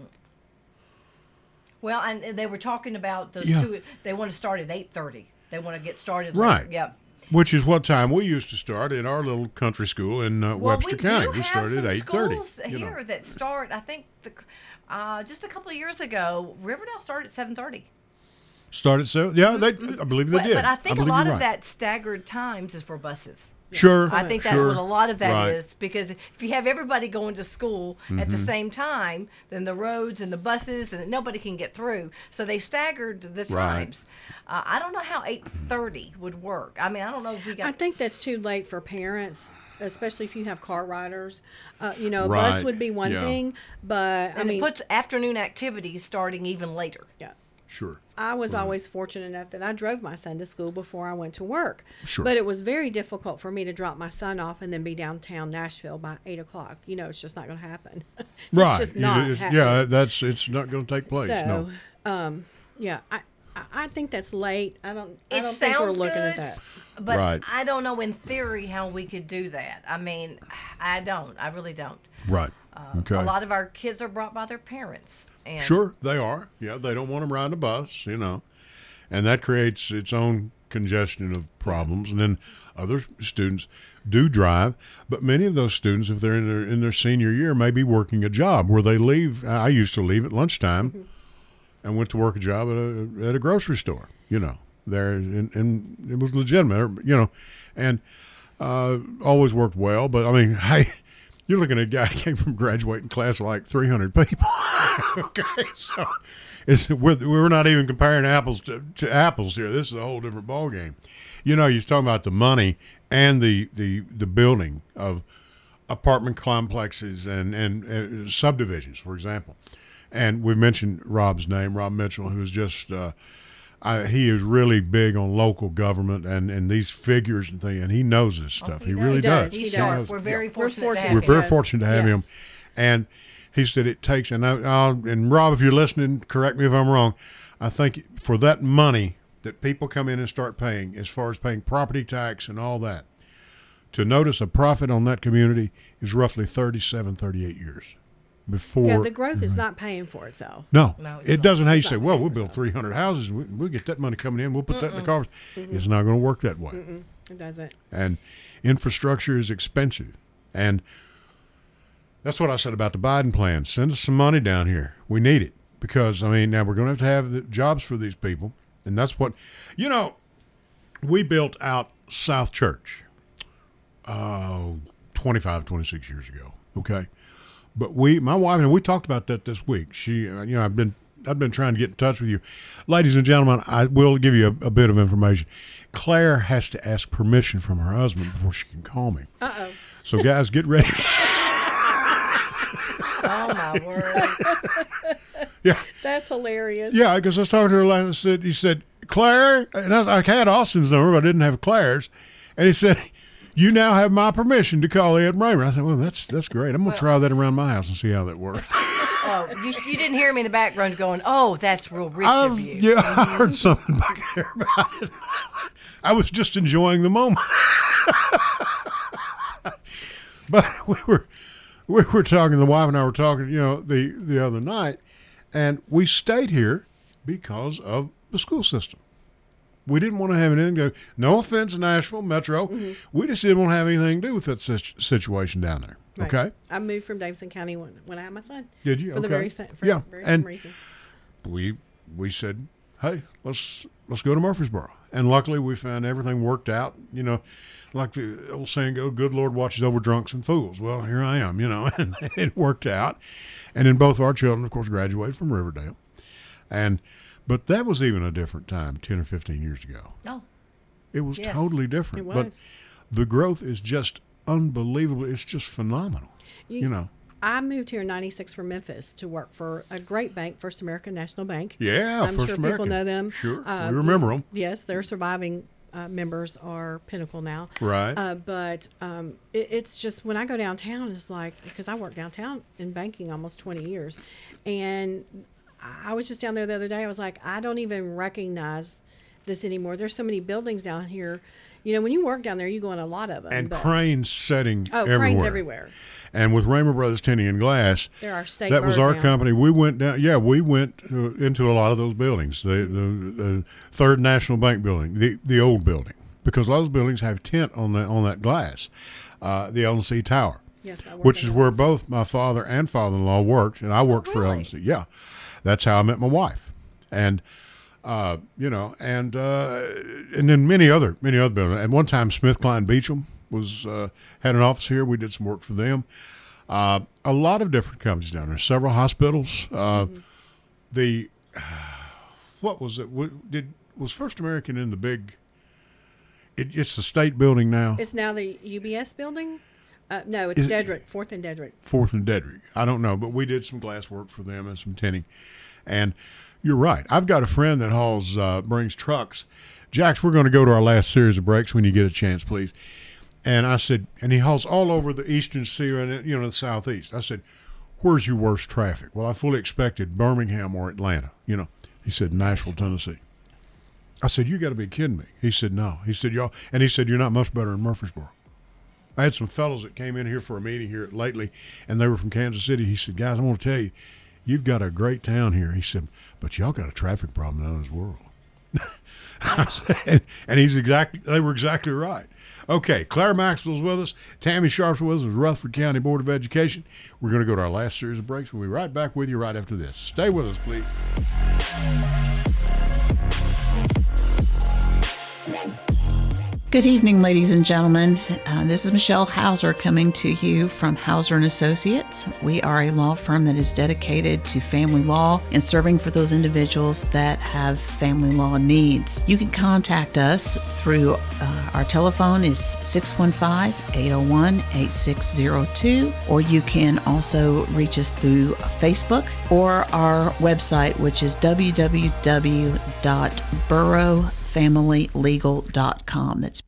Well, and they were talking about those Yeah. two. They want to start at 8:30. They want to get started. Right. Later. Yeah. Which is what time we used to start in our little country school in uh, Well, Webster we County. we started at 8:30. schools you know. here that start. I think the, uh, just a couple of years ago, Riverdale started at 7:30. Started so yeah, they I believe they But, did. but I think a lot of right. that staggered times is for buses. Sure. I think that's sure. what a lot of that is Right. because if you have everybody going to school at Mm-hmm. the same time, then the roads and the buses and nobody can get through. So they staggered the Right. times. Uh, I don't know how eight thirty would work. I mean, I don't know if we got. I think that's too late for parents, especially if you have car riders. Uh, you know, a Right. bus would be one Yeah. thing, but I and mean, it puts afternoon activities starting even later. yeah. Sure. I was always fortunate enough that I drove my son to school before I went to work. Sure. But it was very difficult for me to drop my son off and then be downtown Nashville by eight o'clock. You know, it's just not going to happen. (laughs) it's Right. just not just- happening. yeah, that's it's not going to take place. So, no. um, yeah, I, I, I think that's late. I don't. I It don't think we're sounds looking at good. that. But Right. I don't know in theory how we could do that. I mean, I don't. I really don't. Right. okay. uh, A lot of our kids are brought by their parents. And Sure, they are. Yeah, they don't want them riding a bus, you know, and that creates its own congestion of problems. And then other students do drive, but many of those students, if they're in their in their senior year, may be working a job where they leave. I used to leave at lunchtime and went to work a job at a at a grocery store. You know, there and, and it was legitimate. You know, and uh, always worked well. But I mean, (laughs) hey. You're looking at a guy (laughs) who came from graduating class like 300 people. (laughs) okay, so it's we're, we're not even comparing apples to, to apples here. This is a whole different ball game. You know, you're talking about the money and the the the building of apartment complexes and and, uh subdivisions, for example. And we've mentioned Rob's name, Rob Mitchell, who's just uh, I, he is really big on local government and, and these figures and things, and he knows this oh, stuff. he, he really does. does. He's He sharp. does. We're very We're fortunate, to have We're him. very fortunate to have him. And he said it takes, and I, I'll, and Rob, if you're listening, correct me if I'm wrong. I think for that money that people come in and start paying, as far as paying property tax and all that, to notice a profit on that community is roughly 37, 38 years before. Yeah, the growth is not paying for itself. no, No, it's it not. doesn't. How you say, well, we'll build 300 houses. We, we'll get that money coming in. We'll put that in the coffers. It's not going to work that way It doesn't. and infrastructure is expensive. And that's what I said about the Biden plan. Send us some money down here. We need it because I mean now we're going to have to have the jobs for these people, and that's what you know. We built out South Church, oh, 25, 26 years ago. Okay, but we, my wife and we talked about that this week. She, uh, you know, I've been. I've been trying to get in touch with you. Ladies and gentlemen, I will give you a, a bit of information. Claire has to ask permission from her husband before she can call me. Uh oh. So, guys, get ready. (laughs) Oh my word! (laughs) yeah, That's hilarious. yeah. Because I was talking to her last. Said, he said, Claire, and I, was, I had Austin's number, but I didn't have Claire's, and he said, "You now have my permission to call Ed Raymer." I said, "Well, that's that's great. I'm gonna try that around my house and see how that works." (laughs) Oh, you, you didn't hear me in the background going, "Oh, that's real rich I've, of you." yeah, I heard something back there about it. I was just enjoying the moment. (laughs) but we were we were talking. The wife and I were talking. You know, the the other night, and we stayed here because of the school system. We didn't want to have anything to. No offense, Nashville Metro. Mm-hmm. We just didn't want to have anything to do with that situation down there. Right. Okay, I moved from Davidson County when, when I had my son. Did you? For the very, for Yeah, very and- same reason. we we said, "Hey, let's let's go to Murfreesboro." And luckily, we found everything worked out. You know, like the old saying goes, "Good Lord watches over drunks and fools." Well, here I am. You know, (laughs) and it worked out. And then both our children, of course, graduated from Riverdale. And but that was even a different time, ten or fifteen years ago. Oh, It was Yes. totally different. It But the growth is just unbelievable. It's just phenomenal. You, know. I moved here in '96 from Memphis to work for a great bank, First American National Bank. Yeah, I'm First sure American. people know them. Sure, Uh, we remember them. Yes, their surviving uh, members are Pinnacle now. Right. Uh, but um, it, it's just when I go downtown, it's like because I worked downtown in banking almost 20 years, and I was just down there the other day. I was like, I don't even recognize this anymore. There's so many buildings down here. You know, when you work down there, you go in a lot of them. and but- cranes setting oh, everywhere. cranes everywhere. And with Raymer Brothers Tinting and Glass, There are state. that was our now. company. We went down. Yeah, we went uh, into a lot of those buildings. The, the, the Third National Bank building, the the old building, because a lot of those buildings have tint on that on that glass. Uh, the L&C Tower, Yes, I which is where both my father and father-in-law worked, and I worked for really? L&C. Yeah, that's how I met my wife, and. Uh, you know, and uh, and then many other many other buildings. At one time, SmithKline Beecham was uh, had an office here. We did some work for them. Uh, a lot of different companies down there. Several hospitals. Uh, The (sighs) what was it? What, did was First American in the big? It, it's the state building now. It's now the UBS building. Uh, no, it's Is Deaderick, Fourth and Deaderick. Fourth and Deaderick. I don't know, but we did some glass work for them and some tinning. And you're right. I've got a friend that hauls uh, brings trucks. Jax, we're going to go to our last series of breaks when you get a chance, please. And I said, and he hauls all over the eastern sea and you know the southeast. I said, "Where's your worst traffic?" Well, I fully expected Birmingham or Atlanta. You know, he said Nashville, Tennessee. I said, "You got to be kidding me." He said, "No." He said, "Y'all," and he said, "You're not much better in Murfreesboro." I had some fellows that came in here for a meeting here lately, and they were from Kansas City. He said, "Guys, I want to tell you, you've got a great town here." He said, "But y'all got a traffic problem out of this world." (laughs) And he's exactly they were exactly right. Okay, Claire Maxwell's with us. Tammy Sharp's with us. Rutherford County Board of Education. We're going to go to our last series of breaks. We'll be right back with you right after this. Stay with us, please. Good evening, ladies and gentlemen. Uh, this is Michelle Hauser coming to you from Hauser and Associates. We are a law firm that is dedicated to family law and serving for those individuals that have family law needs. You can contact us through uh, our telephone is 615-801-8602 or you can also reach us through Facebook or our website which is www.burrowfamilylegal.com. That's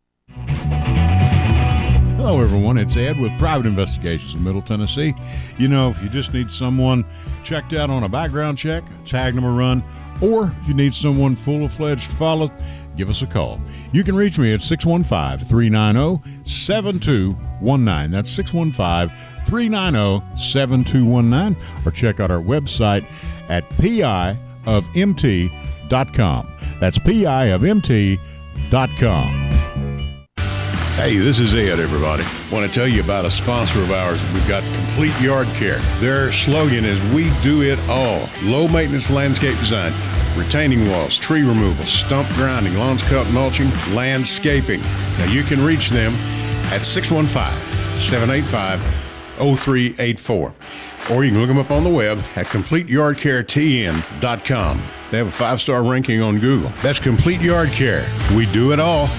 Hello, everyone. It's Ed with Private Investigations in Middle Tennessee. You know, if you just need someone checked out on a background check, tag them a run, or if you need someone full of fledged follow, give us a call. You can reach me at 615 390 7219. That's 615 390 7219. Or check out our website at pi of piofmt.com. That's piofmt.com. Hey, this is Ed, everybody. Want to tell you about a sponsor of ours. We've got Complete Yard Care. Their slogan is We Do It All. Low maintenance landscape design, retaining walls, tree removal, stump grinding, lawns cut, mulching, landscaping. Now you can reach them at 615 785 0384. Or you can look them up on the web at CompleteYardCareTN.com. They have a five star ranking on Google. That's Complete Yard Care. We do it all.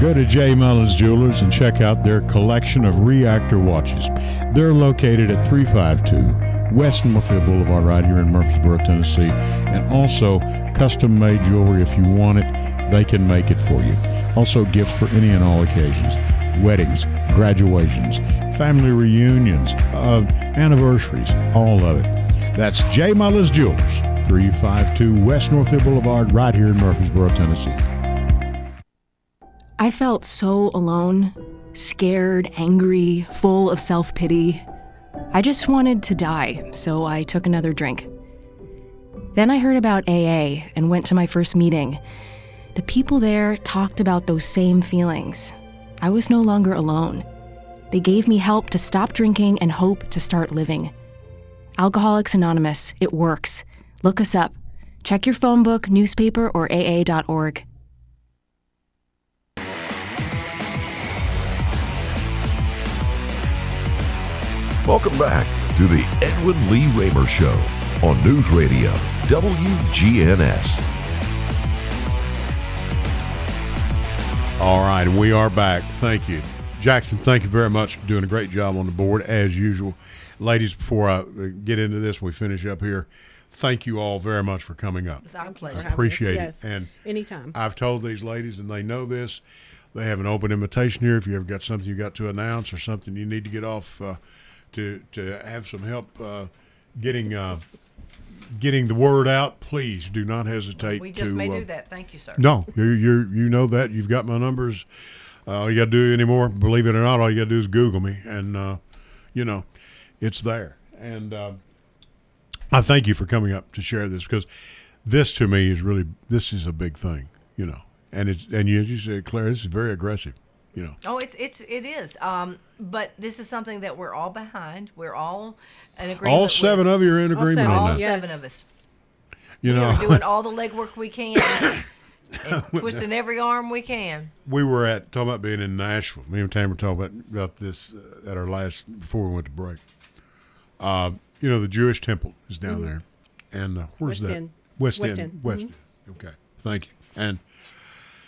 Go to J. Mullins Jewelers and check out their collection of reactor watches. They're located at 352 West Northfield Boulevard, right here in Murfreesboro, Tennessee. And also, custom made jewelry. If you want it, they can make it for you. Also, gifts for any and all occasions weddings, graduations, family reunions, uh, anniversaries, all of it. That's J. Mullins Jewelers, 352 West Northfield Boulevard, right here in Murfreesboro, Tennessee. I felt so alone, scared, angry, full of self pity. I just wanted to die, so I took another drink. Then I heard about AA and went to my first meeting. The people there talked about those same feelings. I was no longer alone. They gave me help to stop drinking and hope to start living. Alcoholics Anonymous, it works. Look us up. Check your phone book, newspaper, or AA.org. Welcome back to the Edwin Lee Raymer Show on News Radio WGNS. All right, we are back. Thank you. Jackson, thank you very much for doing a great job on the board, as usual. Ladies, before I uh, get into this, we finish up here. Thank you all very much for coming up. It's our pleasure. having us. Appreciate Yes. it. And Anytime. I've told these ladies, and they know this. They have an open invitation here. If you ever got something you got to announce or something you need to get off, uh, to to have some help uh, getting uh, getting the word out, please do not hesitate. We just to, may uh, do that. Thank you, sir. No, you're, you're you know that you've got my numbers. Uh, all you got to do anymore, believe it or not, all you got to do is Google me, and uh, you know, it's there. And uh, I thank you for coming up to share this because this to me is really this is a big thing, you know. And it's and you, as you said, Claire, this is very aggressive, you know. Oh, it's it's it is. Um, but this is something that we're all behind. We're all in agreement. All seven with, of you are in All agreement seven. on all that. Yes. seven of us. You we know, are doing all the legwork we can (coughs) twisting every arm we can. we were at talking about being in Nashville. Me and Tam were talking about about this uh, at our last before we went to break. Uh, you know, the Jewish temple is down there, and uh, where's West that? End. West, West End. End. West End. Okay, thank you. And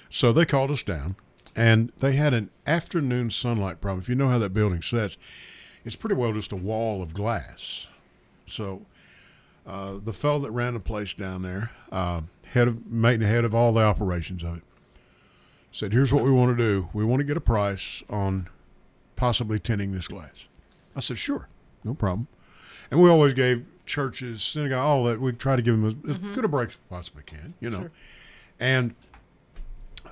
so they called us down, and they had an afternoon sunlight problem. If you know how that building sets, it's pretty well just a wall of glass. So uh, the fellow that ran the place down there, uh, head of made head of all the operations of it, said, "Here's what we want to do. We want to get a price on possibly tinting this glass." I said, "Sure, no problem." And we always gave churches, synagogue, all that. We try to give them as, as good a break as we possibly can, you know. And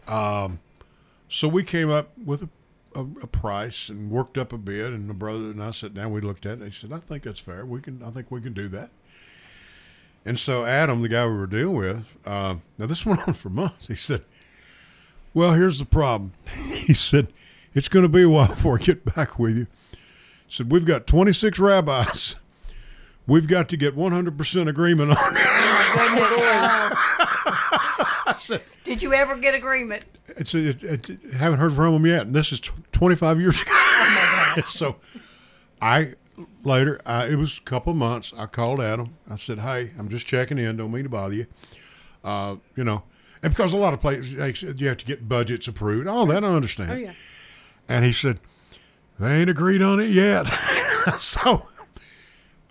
um, so we came up with a, a, a price and worked up a bid, And the brother and I sat down. We looked at it. and He said, "I think that's fair. We can. I think we can do that." And so Adam, the guy we were dealing with, uh, now this (laughs) went on for months. He said, "Well, here's the problem." (laughs) he said, "It's going to be a while before I get back with you." He said, "We've got 26 rabbis. We've got to get 100% agreement on (laughs) it." (laughs) Did you ever get agreement? It's it, it, it- haven't heard from him yet. And this is tw- 25 years ago. (laughs) so I later, I, it was a couple of months. I called Adam. I said, "Hey, I'm just checking in. Don't mean to bother you. Uh, you know, and because a lot of places you have to get budgets approved. All that I understand. Oh yeah. And he said, they ain't agreed on it yet. (laughs) so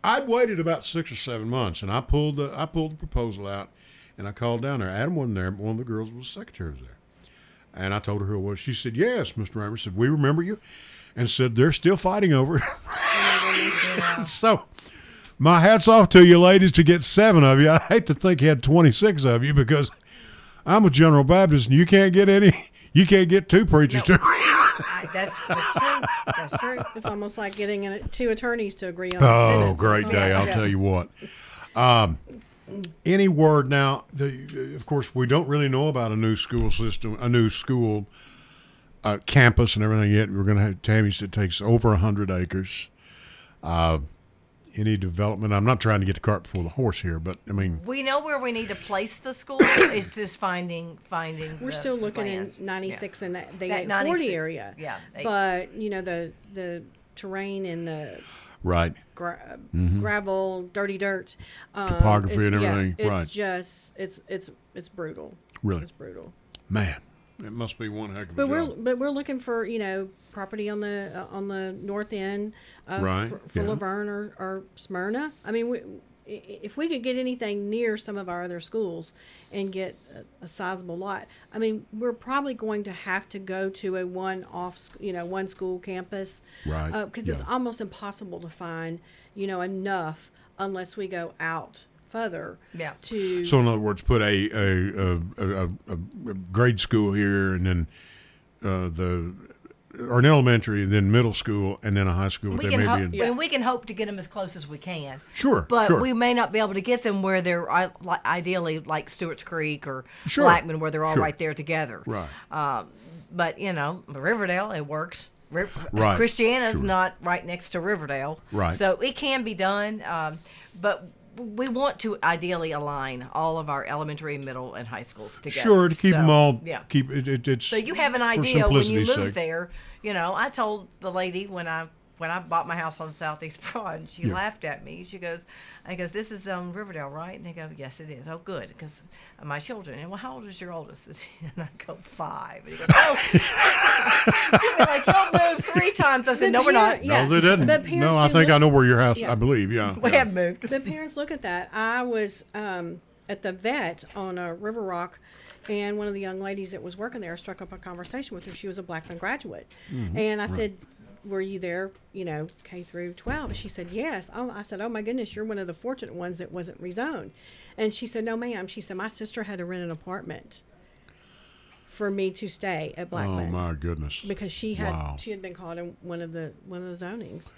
I'd waited about six or seven months, and I pulled the I pulled the proposal out, and I called down there. Adam wasn't there. but One of the girls was secretary was there, and I told her who it was. She said, "Yes, Mr. Raymer." Said, "We remember you," and said they're still fighting over it. (laughs) so. My hat's off to you, ladies, to get seven of you. I hate to think you had 26 of you because I'm a General Baptist and you can't get any, you can't get two preachers to (laughs) I, that's, that's true. That's true. It's almost like getting a, two attorneys to agree on. Oh, great day! I'll tell you what. Um, any word now? The, of course, we don't really know about a new school system, a new school uh, campus, and everything yet. We're going to have Tammy said it takes over hundred acres. Uh, any development? I'm not trying to get the cart before the horse here, but I mean, We know where we need to place the school. (coughs) it's just finding finding. We're the still looking land. in 96 and that the That 840 area. yeah, they- But you know the the terrain and the right? gra- gravel, dirty dirt, um, Mm-hmm. Topography it's- and yeah, everything, it's right. just it's it's it's brutal. Really? it's brutal. Man, it must be one heck of a But we're but we're looking for you know property on the uh, on the north end of, Right, for, for yeah. La Vergne or, or Smyrna. I mean, we, if we could get anything near some of our other schools and get a, a sizable lot, I mean, we're probably going to have to go to a one off you know one school campus, Right, Because it's yeah. almost impossible to find you know enough unless we go out further. Yeah. To So, in other words, put a a, a, a, a, a grade school here, and then uh, the or an elementary, then middle school, and then a high school. But We can may hope, be in. and we can hope to get them as close as we can. Sure, But sure. we may not be able to get them where they're ideally like Stewart's Creek or Sure, Blackman, where they're all sure. right there together. Right. Um, but you know, Riverdale, it works. Ri- Right, Christiana's sure. not right next to Riverdale. Right. So it can be done, um, but we want to ideally align all of our elementary, middle, and high schools together. Sure, to keep So, them all. Yeah. Keep it. it it's So you have an idea when you move sake. there. You know, I told the lady when I when I bought my house on Southeast (laughs) Broad, and she Yeah. laughed at me. She goes, "I goes, this is um, Riverdale, right?" And they go, "Yes, it is." Oh, good, because my children. And well, how old is your oldest? (laughs) And I go five. And he goes, "Oh, (laughs) You're like you'll move three times." I said, The "No, we're not. yeah. No, they didn't. But parents No, I think look- I know where your house. Yeah. I believe. Yeah. We yeah. have moved." the parents look at that. I was um, at the vet on a River Rock, and one of the young ladies that was working there struck up a conversation with her. She was a Blackman graduate, and I said, "Were you there? You know, K through 12? She said, "Yes." Oh, I said, "Oh my goodness, you're one of the fortunate ones that wasn't rezoned." And she said, "No, ma'am." She said, "My sister had to rent an apartment for me to stay at Black. Oh my goodness. Because she had Wow. she had been caught in one of the one of the zonings.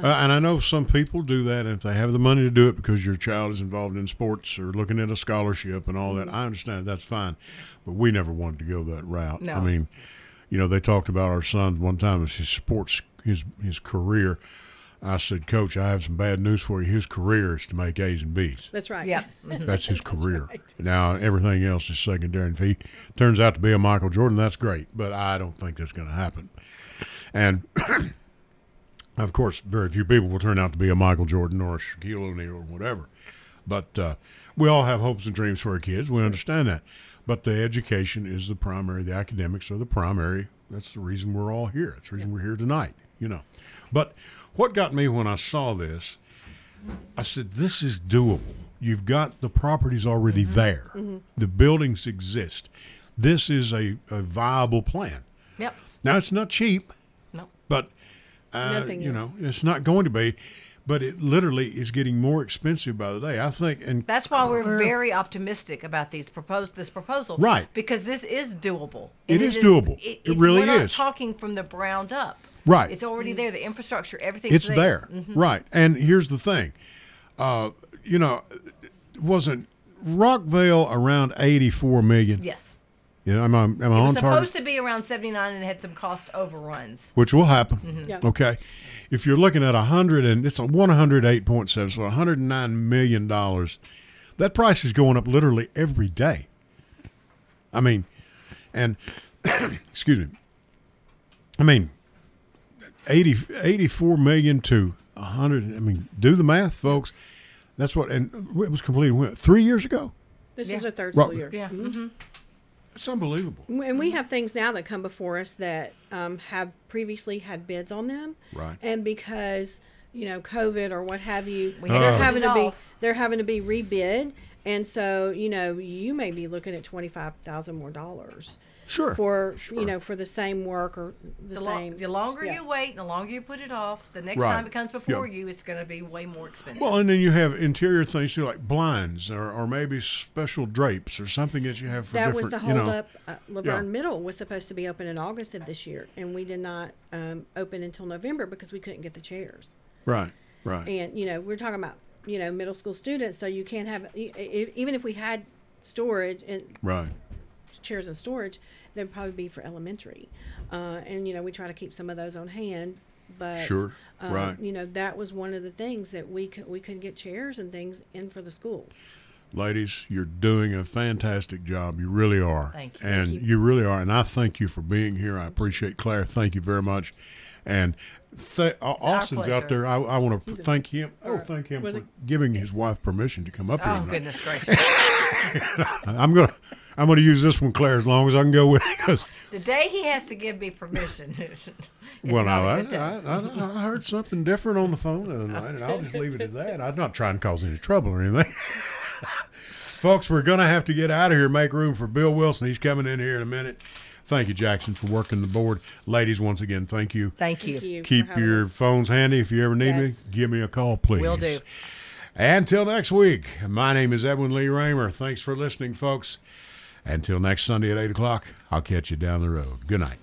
Uh, and I know some people do that and if they have the money to do it because your child is involved in sports or looking at a scholarship and all that. I understand that's fine, but we never wanted to go that route. I mean, you know, they talked about our son one time as his sports, his his career. I said, Coach, I have some bad news for you. His career is to make A's and B's. That's right. Yeah. (laughs) That's his career. Now everything else is secondary. And if he turns out to be a Michael Jordan, that's great. But I don't think that's going to happen. And (clears throat) of course, very few people will turn out to be a Michael Jordan or a Shaquille O'Neal or whatever. But uh, we all have hopes and dreams for our kids. We understand that. But the education is the primary. The academics are the primary. That's the reason we're all here. That's the reason we're here tonight. You know. But what got me when I saw this I said, this is doable. You've got the properties already there, the buildings exist. This is a, a viable plan. Yep. Now, it's not cheap, No. but, uh, you is. know, it's not going to be, but it literally is getting more expensive by the day. I think, and That's why we're very optimistic about these propos- this proposal. Right. Because this is doable. It And is doable. It it's- really we're not is. talking from the ground up. Right. It's already there. The infrastructure, everything. it's there. Mm-hmm. Right. And here's the thing uh, you know, wasn't Rockvale around 84 million? Yes. You know, am I, am I It was on supposed target? to be around 79 and had some cost overruns. which will happen. Mm-hmm. Yeah. Okay, if you're looking at a hundred and it's a one hundred eight point seven, so 109 million dollars, that price is going up literally every day. I mean, and (coughs) excuse me, I mean, 80, 84 million to a hundred. I mean, do the math, folks. That's what, and it was completed when, three years ago. This Yeah. is a third Right. year. Yeah. hmm It's unbelievable. And we have things now that come before us that um, have previously had bids on them. Right. And because, you know, COVID or what have you, We they're had to put having to be they're having to be rebid. And so, you know, you may be looking at twenty five thousand more dollars Sure. for Sure. you know, for the same work or the, The, lo- same the longer yeah. you wait the longer you put it off, the next Right. time it comes before Yeah. you, it's going to be way more expensive. Well, and then you have interior things too, like blinds or, or maybe special drapes or something that you have for that was different. the you know, holdup. Uh, La Vergne Yeah. Middle was supposed to be open in August of this year, and we did not um, open until November because we couldn't get the chairs. Right, right. And you know, we're talking about you know middle school students, so you can't have even if we had storage and right. chairs and storage, they'd probably be for elementary. Uh, and you know, we try to keep some of those on hand. But Sure, um, right. you know, that was one of the things that we could we couldn't get chairs and things in for the school. Ladies, you're doing a fantastic job. You really are. Thank you. And Thank you. really are. And I thank you for being here. I appreciate Claire. Thank you very much. And th- uh, Austin's out there. I, I want to thank him. Oh, thank him for giving his wife permission to come up here. oh, goodness gracious. (laughs) I'm gonna I'm gonna use this one, Claire, as long as I can go with it. 'cause- the day he has to give me permission. (laughs) well, not now a I, good time. I, I, I heard something different on the phone the other night, and I'll just leave it at that. I'm not trying to cause any trouble or anything. (laughs) Folks, we're going to have to get out of here. Make room for Bill Wilson. He's coming in here in a minute. Thank you, Jackson, for working the board. Ladies, once again, thank you. Thank you. Thank you. Keep your us. phones handy. If you ever need Yes. me, give me a call, please. Will do. Until next week, my name is Edwin Lee Raymer. Thanks for listening, folks. Until next Sunday at 8 o'clock, I'll catch you down the road. Good night.